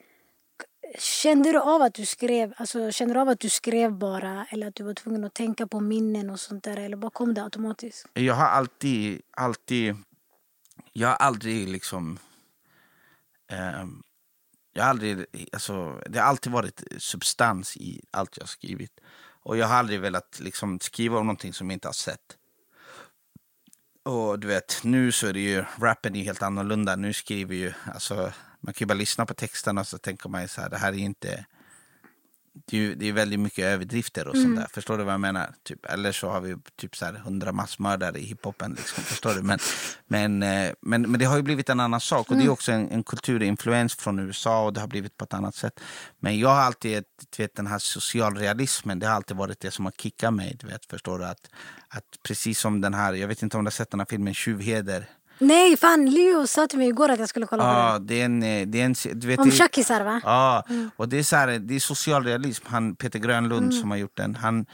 Speaker 2: Kände du av att du skrev, alltså kände du av att du skrev bara eller att du var tvungen att tänka på minnen och sånt där eller bara kom det automatiskt?
Speaker 1: Jag har alltid, alltid, jag har aldrig liksom, eh, jag har aldrig, alltså, det har alltid varit substans i allt jag har skrivit. Och jag har aldrig velat liksom skriva om någonting som jag inte har sett. Och du vet, nu så är det ju, rappen är helt annorlunda. Nu skriver ju, alltså, man kan ju bara lyssna på texterna och så tänker man ju så här, det här är ju inte, det är, ju, det är väldigt mycket överdrifter och sånt där. Förstår du vad jag menar? Typ, eller så har vi typ så här hundra massmördare i hiphopen. Liksom, förstår du? Men, men, eh, men, men det har ju blivit en annan sak. Och det är också en, en kulturinfluens från USA och det har blivit på ett annat sätt. Men jag har alltid, du vet, den här socialrealismen, det har alltid varit det som har kickat mig. Du vet, förstår du? Att, att precis som den här, jag vet inte om du har sett den här filmen Tjuvheder.
Speaker 2: Nej, fan Leo sa till mig igår att jag skulle kolla på
Speaker 1: Ja,
Speaker 2: den.
Speaker 1: det är en... eh, Det är en du vet,
Speaker 2: Om tjackisar va?
Speaker 1: Ja, och det är, så här, det är socialrealism. Han, Peter Grönlund som har gjort den. Han,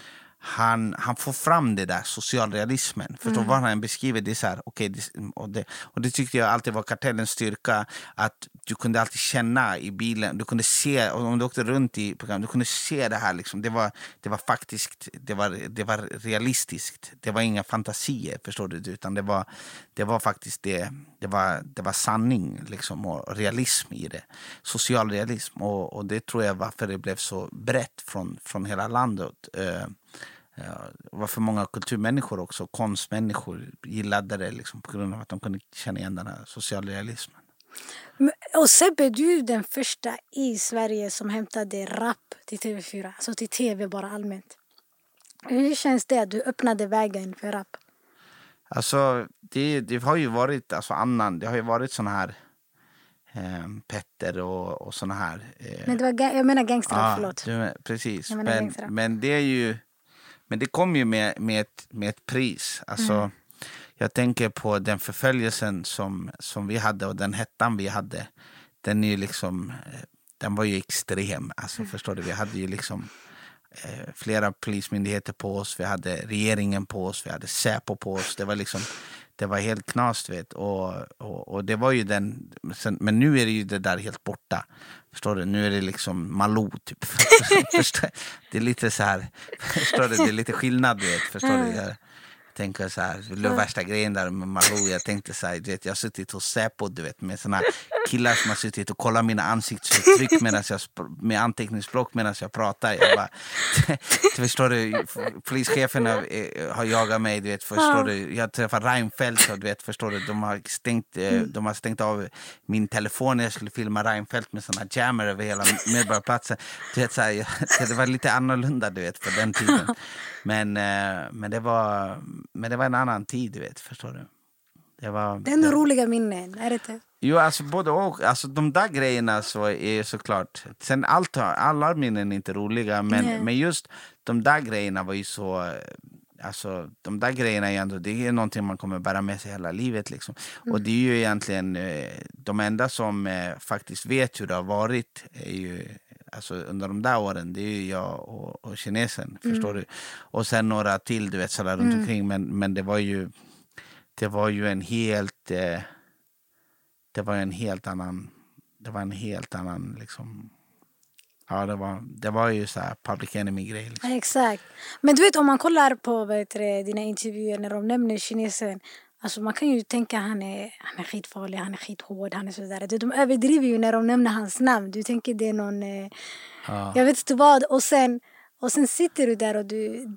Speaker 1: han, han får fram det där, socialrealismen. Förstår vad han beskriver? Det så här, okay, det, och, det, och det tyckte jag alltid var kartellens styrka. Att du kunde alltid känna i bilen, du kunde se, om du åkte runt i program, du kunde se det här. Liksom. Det, var, det var faktiskt, det var, det var realistiskt. Det var inga fantasier, förstår du? Utan det var, det var faktiskt det, det var, det var sanning liksom, och realism i det. Social realism. Och, och det tror jag varför det blev så brett från, från hela landet. Eh, Ja, varför många kulturmänniskor också, konstmänniskor, gillade det liksom, på grund av att de kunde känna igen den här socialrealismen.
Speaker 2: Men- Och Sebbe, du är den första i Sverige som hämtade rap till TV4. Alltså till TV bara allmänt. Hur känns det att du öppnade vägen för rap?
Speaker 1: Alltså, det, det har ju varit alltså, annan, det har ju varit såna här eh, Petter och, och såna här. Eh,
Speaker 2: Men det var, jag menar gangsterrap,
Speaker 1: Ja,
Speaker 2: förlåt.
Speaker 1: du, precis.
Speaker 2: Jag menar
Speaker 1: Men, men det är ju... Men det kom ju med, med, ett, med ett pris. Alltså,
Speaker 2: Mm.
Speaker 1: Jag tänker på den förföljelsen som, som vi hade och den hettan vi hade. Den, är liksom, eh, den var ju extrem. Alltså,
Speaker 2: Mm.
Speaker 1: förstår du? Vi hade ju liksom eh, flera polismyndigheter på oss. Vi hade regeringen på oss. Vi hade Säpo på oss. Det var liksom det var helt knas, vet. Och, och, och det var ju den... Sen, men nu är det ju det där helt borta. Förstår du? Nu är det liksom Malou, typ. Det är lite så här... Förstår du? Det är lite skillnad, du vet. Förstår du? Tänker så här, det var värsta grejen där med Malou. Jag tänkte så här, du vet, jag har suttit hos Säpo, du vet, med såna killar som har suttit och kollat mina ansiktsuttryck medan jag, sp- med anteckningsblock medan jag pratar. Jag bara, förstår du? Polischefen har, eh, har jagat mig, du vet, förstår du? Jag träffade Reinfeldt och du vet, förstår du? De har stängt, eh, de har stängt av min telefon när jag skulle filma Reinfeldt med såna jammer över hela Medborgarplatsen. Du vet, så här, det var lite annorlunda, du vet, på den tiden. Men, eh, men, det var, men det var en annan tid, du vet, förstår du? Det var,
Speaker 2: Det är ändå roliga minnen, är det inte?
Speaker 1: Jo, alltså både och. Alltså, de där grejerna så är såklart... Sen allt, alla minnen är inte roliga, men,
Speaker 2: Nej.
Speaker 1: men just de där grejerna var ju så... Alltså, de där grejerna är ändå, det är någonting man kommer bära med sig hela livet. Liksom. Mm. Och det är ju egentligen eh, de enda som eh, faktiskt vet hur det har varit är ju, alltså, under de där åren. Det är ju jag och, och kinesen. Mm. Förstår du? Och sen några till du vet, sådär runt mm. omkring. Men, men det var ju det var ju en helt eh, det var en helt annan det var en helt annan liksom Ja, det var, det var ju så här public enemy-grej. Liksom.
Speaker 2: Exakt. Men du vet om man kollar på vet du, dina intervjuer när de nämner kinesen. Alltså man kan ju tänka han är, han är skitfarlig, han är skithård, han är sådär. De överdriver ju när de nämner hans namn. Du tänker det är någon, ja. jag vet inte vad. Och sen, och sen sitter du där och du,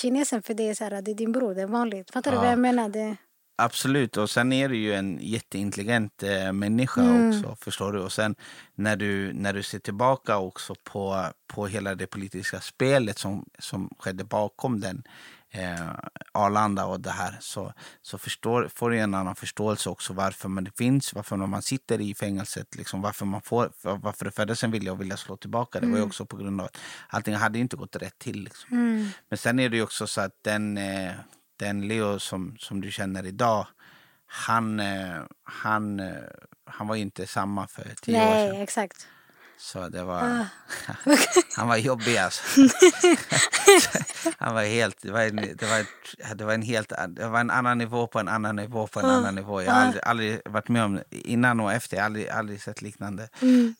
Speaker 2: kinesen för dig är så här, det är din bror, det är vanligt. Fattar ja. du vad jag menar? Det,
Speaker 1: Absolut, och sen är du ju en jätteintelligent eh, människa mm. också. förstår du? Och sen när du, när du ser tillbaka också på, på hela det politiska spelet som, som skedde bakom den eh, Arlanda och det här så, så förstår, får du en annan förståelse också varför man finns, varför man sitter i fängelset, liksom, varför, man får, varför det föddes en vilja att vilja slå tillbaka. Det var ju mm. också på grund av att allting hade inte gått rätt till. Liksom. Mm. Men sen är det ju också så att den eh, den Leo som, som du känner idag, han, eh, han, eh, han var inte samma för tio
Speaker 2: Nej,
Speaker 1: år sedan.
Speaker 2: exakt.
Speaker 1: Så det var... Ah. han var jobbig alltså. han var helt... Det var, en, det, var, det var en helt... Det var en annan nivå på en annan nivå på en ah. annan nivå. Jag har ah. aldrig, aldrig, varit med om innan och efter. Jag har aldrig, aldrig sett liknande. Mm.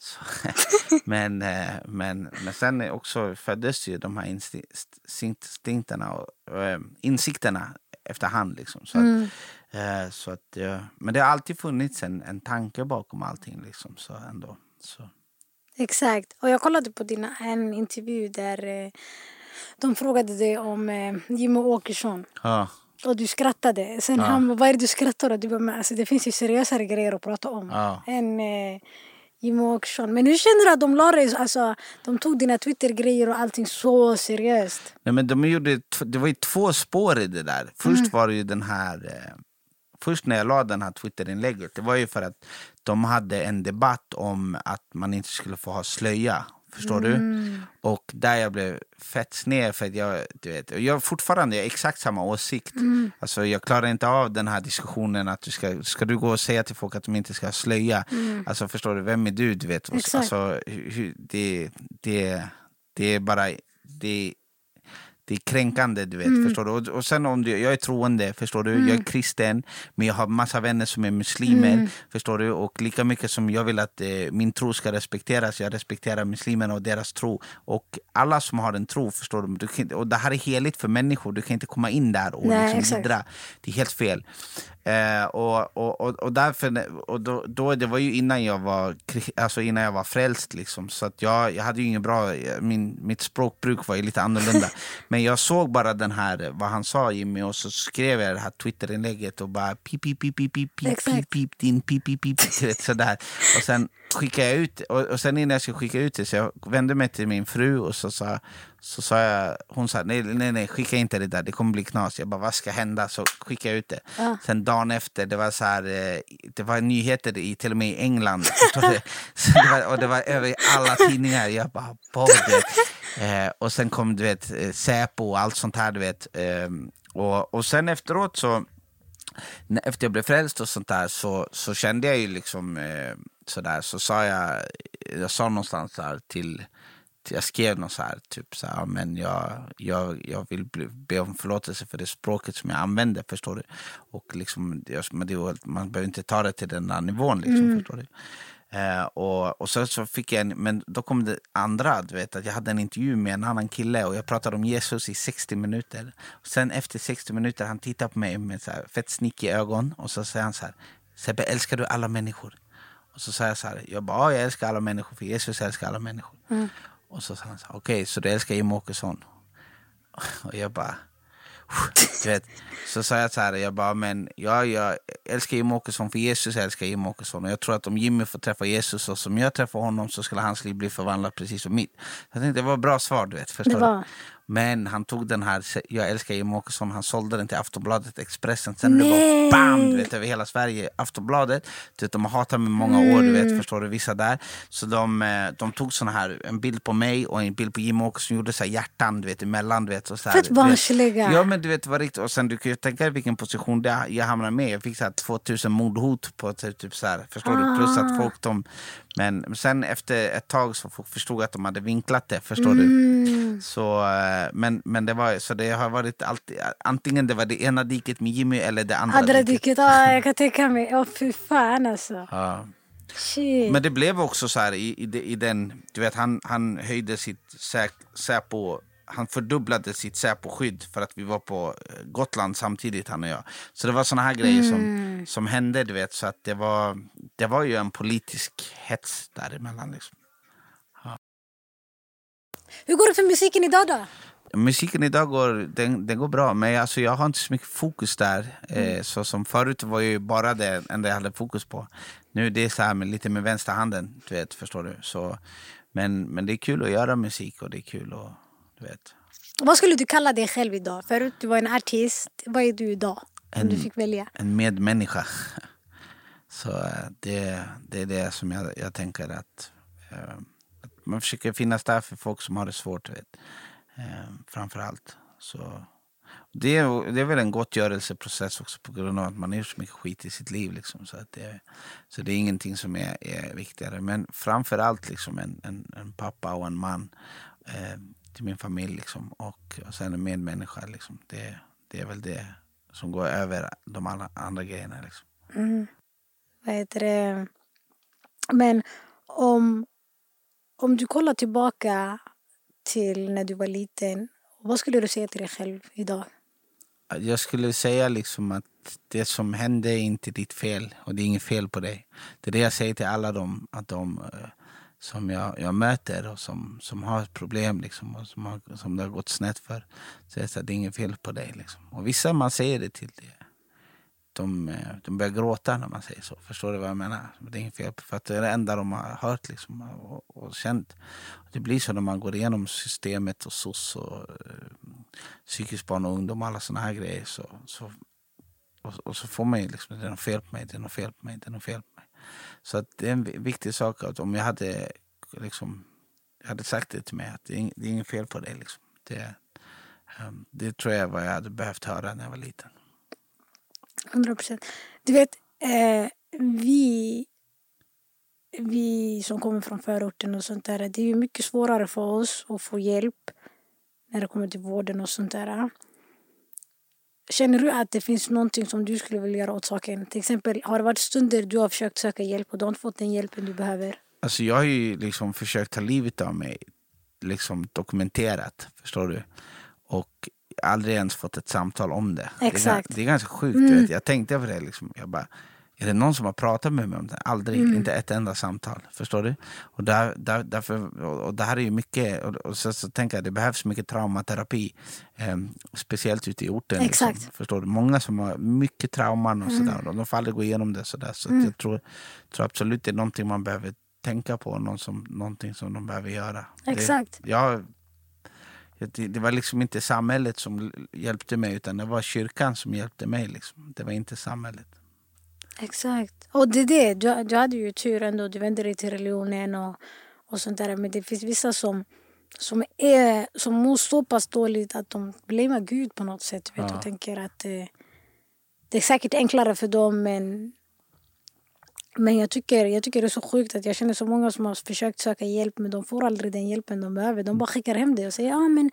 Speaker 1: Men, eh, men, men sen också föddes ju de här instinkterna och, och insikterna efterhand. Liksom. Så mm. att, så att, men det har alltid funnits en, en tanke bakom allting. Liksom, så ändå. Så.
Speaker 2: Exakt. Och jag kollade på dina, en intervju där eh, de frågade dig om eh, Jimmie Åkesson.
Speaker 1: Ja.
Speaker 2: Och du skrattade. Sen ja. han vad är det du skrattar åt? Du bara, alltså, det finns ju seriösare grejer att prata om
Speaker 1: ja.
Speaker 2: än eh, Jimmie Åkesson. Men hur känner du att de la dig, alltså, de tog dina Twitter-grejer och allting så seriöst?
Speaker 1: Nej, men de gjorde, det var ju två spår i det där. Först mm. var det ju den här eh, först när jag la den här Twitterinlägget, det var ju för att de hade en debatt om att man inte skulle få ha slöja. Förstår mm. du? Och där jag blev fett sned för att jag, du vet, jag har fortfarande exakt samma åsikt. Mm. Alltså, jag klarar inte av den här diskussionen att du ska, ska du gå och säga till folk att de inte ska slöja. Mm. Alltså förstår du, vem är du? du vet? Alltså, det, det, det är bara, det det är kränkande, du vet. Mm. Förstår du? Och, och sen om du, jag är troende, förstår du? Mm. Jag är kristen, men jag har massa vänner som är muslimer. Mm. Förstår du? Och lika mycket som jag vill att eh, min tro ska respekteras, jag respekterar muslimerna och deras tro. Och alla som har en tro, förstår du? du kan, och det här är heligt för människor, du kan inte komma in där och
Speaker 2: Nej,
Speaker 1: liksom Det är helt fel. Eh, och, och, och, och, därför, och då, då, det var ju innan jag var, alltså innan jag var frälst. Liksom, så att jag, jag hade ju ingen bra, min, mitt språkbruk var ju lite annorlunda. Men jag såg bara den här, vad han sa Jimmy och så skrev jag det här Twitterinlägget och bara pip, pip, pip, pip, pip, pip, pip, pip, din pip, pip, pip, sådär. Och sen skickade jag ut, och, och sen innan jag skulle skicka ut det så jag vände mig till min fru och så sa så sa jag, hon sa nej, nej, nej, skicka inte det där, det kommer bli knas. Jag bara, vad ska hända? Så skickade jag ut det. Ja. Sen dagen efter, det var så här, eh, det var nyheter i, till och med i England. det, var, och det var över alla tidningar. Jag bara, både. Eh, och sen kom du vet, eh, Säpo och allt sånt här. Du vet. Eh, och, och sen efteråt så, efter jag blev frälst och sånt där så, så kände jag ju liksom eh, sådär, så sa jag, jag sa någonstans där till jag skrev något så här, typ så här, men jag, jag, jag vill be om förlåtelse för det språket som jag använder, förstår du? Och liksom, man behöver inte ta det till den där nivån, liksom, mm. förstår du? Eh, och, och så, så fick jag en, men då kom det andra, du vet, att jag hade en intervju med en annan kille och jag pratade om Jesus i 60 minuter. Och sen efter 60 minuter, han tittar på mig med så här, fett snickig ögon och så säger han så här, Sebbe, älskar du alla människor? Och så säger jag så här, jag bara, ja, jag älskar alla människor för Jesus älskar alla människor. Mm. Och så sa han, okej, okay, så du älskar Jimmie Åkesson? Och jag bara, du vet. Så sa jag så här, jag bara, men ja, jag älskar Jimmie Åkesson för Jesus älskar Jimmie Åkesson. Och jag tror att om Jimmy får träffa Jesus och som jag träffar honom så skulle hans liv bli förvandlat precis som mitt. Jag tänkte det var ett bra svar, du vet. Förstår
Speaker 2: det var.
Speaker 1: Men han tog den här, jag älskar Jimmie Åkesson, han sålde den till Aftonbladet Expressen. Sen det var bam, du vet, över hela Sverige, Aftonbladet. Du vet, de har hatat mig många år, du vet,
Speaker 2: Mm.
Speaker 1: förstår du, vissa där. Så de, eh, de tog såna här, en bild på mig och en bild på Jimmie Åkesson, gjorde så här hjärtan, du vet, emellan. Du vet, och så här,
Speaker 2: Fett barnsliga.
Speaker 1: Ja men du vet, var riktigt, och sen du kan ju tänka dig vilken position det, jag hamnade med. Jag fick så här 2000 mordhot på typ, så här, förstår du? Plus att
Speaker 2: Ah.
Speaker 1: folk de, men sen efter ett tag så förstod att de hade vinklat det, förstår
Speaker 2: Mm.
Speaker 1: du? Så, eh, men, men det var, så det har varit alltid, antingen det var det ena diket med Jimmy eller det andra,
Speaker 2: Andra
Speaker 1: diket.
Speaker 2: diket, ja, jag kan tänka mig. Åh fy fan alltså.
Speaker 1: Ja.
Speaker 2: Shit.
Speaker 1: Men det blev också så här i, i, i den, du vet han, han höjde sitt Sä- Säpo, han fördubblade sitt Säpo-skydd för att vi var på eh, Gotland samtidigt han och jag. Så det var såna här grejer som, som hände du vet, så att det var, det var ju en politisk hets däremellan liksom.
Speaker 2: Hur går det för musiken idag då?
Speaker 1: Musiken idag går, den, den går bra, men alltså jag har inte så mycket fokus där. Eh, så som förut var ju bara det enda jag hade fokus på. Nu är det så här med, lite med vänsterhanden, du vet, förstår du. Så, men, men det är kul att göra musik och det är kul att, du vet.
Speaker 2: Vad skulle du kalla dig själv idag? Förut du var en artist. Vad är du idag? Om du fick välja.
Speaker 1: En medmänniska. Så eh, det, det är det som jag, jag tänker att, eh, att man försöker finnas där för folk som har det svårt, du vet. Eh, framför allt. Så det, är, det är väl en gottgörelseprocess också på grund av att man har gjort så mycket skit i sitt liv. Liksom, så, att det, så det är ingenting som är, är viktigare. Men framför allt liksom en, en, en pappa och en man eh, till min familj. Liksom, och, och sen en medmänniska. Liksom. Det, det är väl det som går över de alla andra grejerna. Liksom. Mm.
Speaker 2: Vad heter det? Men om, om du kollar tillbaka till när du var liten. Vad skulle du säga till dig själv idag?
Speaker 1: Jag skulle säga liksom att det som hände är inte ditt fel och det är inget fel på dig. Det är det jag säger till alla de, att de eh, som jag, jag möter och som, som har problem liksom, och som, har, som det har gått snett för. Så jag säger att det är inget fel på dig. Liksom. Och vissa man säger det till, det, de, eh, de börjar gråta när man säger så. Förstår du vad jag menar? Det är inget fel, för att det är det enda de har hört liksom, och, och känt. Det blir så när man går igenom systemet och SOS och eh, psykisk barn och ungdom och alla såna här grejer. Så, så, och, och så får man ju liksom, det är något fel på mig, det är något fel på mig, det är något fel på mig. Så att det är en viktig sak att om jag hade, liksom, jag hade sagt det till mig att det är, ing- det är inget fel på dig. Liksom. Det, um, det tror jag var jag hade behövt höra när jag var liten.
Speaker 2: 100 procent. Du vet, eh, vi, vi som kommer från förorten och sånt där. Det är mycket svårare för oss att få hjälp när det kommer till vården och sånt där. Känner du att det finns någonting som du skulle vilja göra åt saken? Till exempel, har det varit stunder du har försökt söka hjälp och du har inte fått den hjälpen du behöver?
Speaker 1: Alltså jag har ju liksom försökt ta livet av mig, liksom dokumenterat, förstår du? Och aldrig ens fått ett samtal om det. Det är,
Speaker 2: Exakt.
Speaker 1: det är ganska sjukt. Vet. Jag tänkte på det, liksom. jag bara, är det någon som har pratat med mig om det? Aldrig, inte ett enda samtal. Förstår du? Och, där, där, därför, och, det här är ju mycket, och, och så, så tänker jag det behövs mycket traumaterapi. Eh, speciellt ute i orten.
Speaker 2: Exakt.
Speaker 1: Liksom, förstår du? Många som har mycket trauman och sådär. Och de får aldrig gå igenom det. Sådär. Så att jag tror, tror absolut det är någonting man behöver tänka på. Någon som, någonting som de behöver göra.
Speaker 2: Exakt.
Speaker 1: Det, jag, det, det var liksom inte samhället som hjälpte mig utan det var kyrkan som hjälpte mig. Liksom. Det var inte samhället.
Speaker 2: Exakt. Och det är det. Du, du hade ju tur ändå. Du vände dig till religionen och, och sånt där. Men det finns vissa som, som, är, som mår så pass dåligt att de blamear Gud på något sätt. Vet,
Speaker 1: Ja.
Speaker 2: Och tänker att eh, det är säkert enklare för dem. Men, men jag, tycker, jag tycker det är så sjukt att jag känner så många som har försökt söka hjälp men de får aldrig den hjälpen de behöver. De bara skickar hem det och säger ja men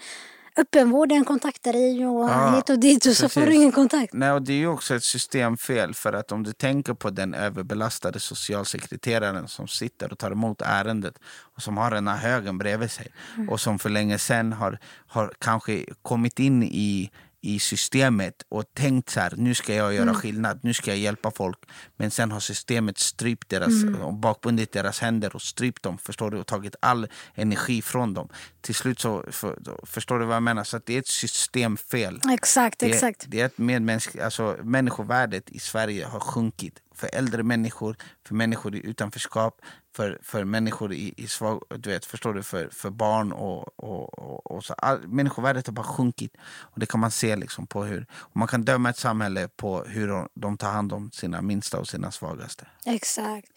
Speaker 2: öppenvården kontaktar dig och
Speaker 1: Ja,
Speaker 2: hit och dit och så får du
Speaker 1: precis.
Speaker 2: ingen kontakt.
Speaker 1: Nej, och det är ju också ett systemfel. För att om du tänker på den överbelastade socialsekreteraren som sitter och tar emot ärendet och som har den här högen bredvid sig och som för länge sedan har, har kanske kommit in i i systemet och tänkt så här, nu ska jag göra skillnad, nu ska jag hjälpa folk. Men sen har systemet strypt deras, och bakbundit deras händer och strypt dem, förstår du? Och tagit all energi från dem. Till slut så, för, förstår du vad jag menar? Så att det är ett systemfel.
Speaker 2: Exakt,
Speaker 1: Det,
Speaker 2: exakt.
Speaker 1: det är ett medmänsk, alltså, människovärdet i Sverige har sjunkit för äldre människor, för människor i utanförskap, för, för människor i, i svag, du vet, förstår du, för, för barn och, och, och, och så. All, människovärdet har bara sjunkit. Och det kan man se liksom på hur, man kan döma ett samhälle på hur de, tar hand om sina minsta och sina svagaste.
Speaker 2: Exakt.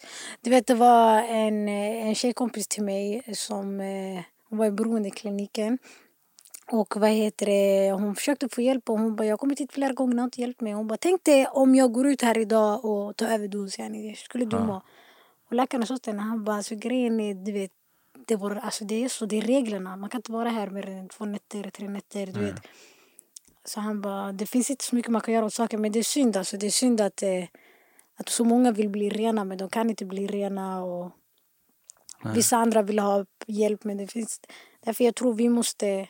Speaker 2: Du vet, det var en, en tjejkompis till mig som eh, hon var i beroendekliniken. Och vad heter det, hon försökte få hjälp och hon bara, jag har kommit hit flera gånger, och inte hjälpt mig. Hon bara, tänk dig om jag går ut här idag och tar överdos, yani, hur skulle du må? Och läkaren sa till henne, han bara, alltså grejen är, du vet, det, var, alltså, det är så, det är reglerna. Man kan inte vara här mer än två nätter, tre nätter, du vet. Så han bara, det finns inte så mycket man kan göra åt saken, men det är synd alltså. Det är synd att, eh, att så många vill bli rena, men de kan inte bli rena. Och vissa andra vill ha hjälp, men det finns... Därför jag tror vi måste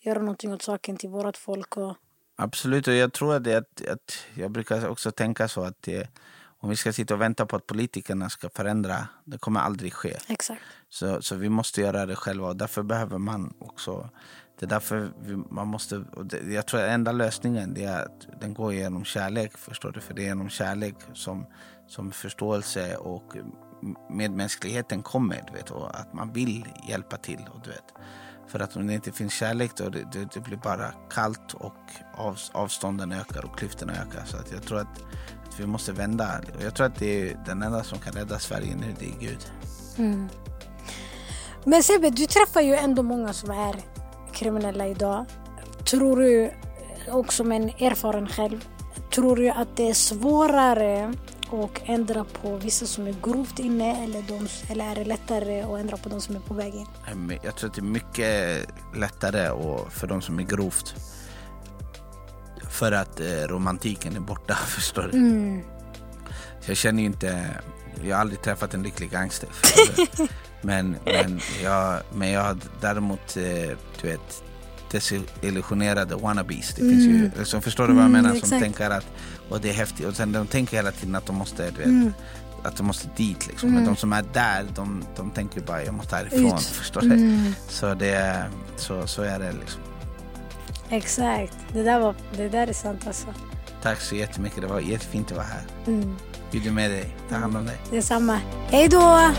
Speaker 2: göra någonting åt saken till vårt folk. Och...
Speaker 1: Absolut, och jag tror att, det, att, att jag brukar också tänka så att det, om vi ska sitta och vänta på att politikerna ska förändra, det kommer aldrig ske.
Speaker 2: Exakt.
Speaker 1: Så, så vi måste göra det själva och därför behöver man också det är därför vi, man måste, det, jag tror att enda lösningen det är att den går genom kärlek, förstår du? För det är genom kärlek som, som förståelse och medmänskligheten kommer, du vet, och att man vill hjälpa till. Och, du vet. För att om det inte finns kärlek då det, det, det blir bara kallt och av, avstånden ökar och klyftorna ökar. Så att jag tror att, att vi måste vända. Och jag tror att det är den enda som kan rädda Sverige nu, det är Gud.
Speaker 2: Mm. Men Sebbe, du träffar ju ändå många som är kriminella idag. Tror du, eh, också med en erfaren själv, tror du att det är svårare att ändra på vissa som är grovt inne eller, de, eller är det lättare att ändra på de som är på väg in?
Speaker 1: Jag tror att det är mycket lättare för de som är grovt. För att eh, romantiken är borta, förstår du? Mm. jag känner ju inte, jag har aldrig träffat en lycklig gangster. Men, men, jag, men jag har däremot, eh, du vet, desillusionerade wannabes. Det finns ju, mm. liksom, förstår du vad jag menar? Mm, som tänker att och det är häftigt. Och sen de tänker hela tiden att de måste, du vet, mm. att de måste dit. Liksom. Mm. Men de som är där, de, de tänker bara jag måste härifrån. Ut. Förstår du? Mm. Så, det, så, så är det liksom.
Speaker 2: Exakt. Det där, var, det där är sant alltså.
Speaker 1: Tack så jättemycket. Det var jättefint att vara här. Mm. Gud är med dig. Ta hand om dig.
Speaker 2: Detsamma. Hej då!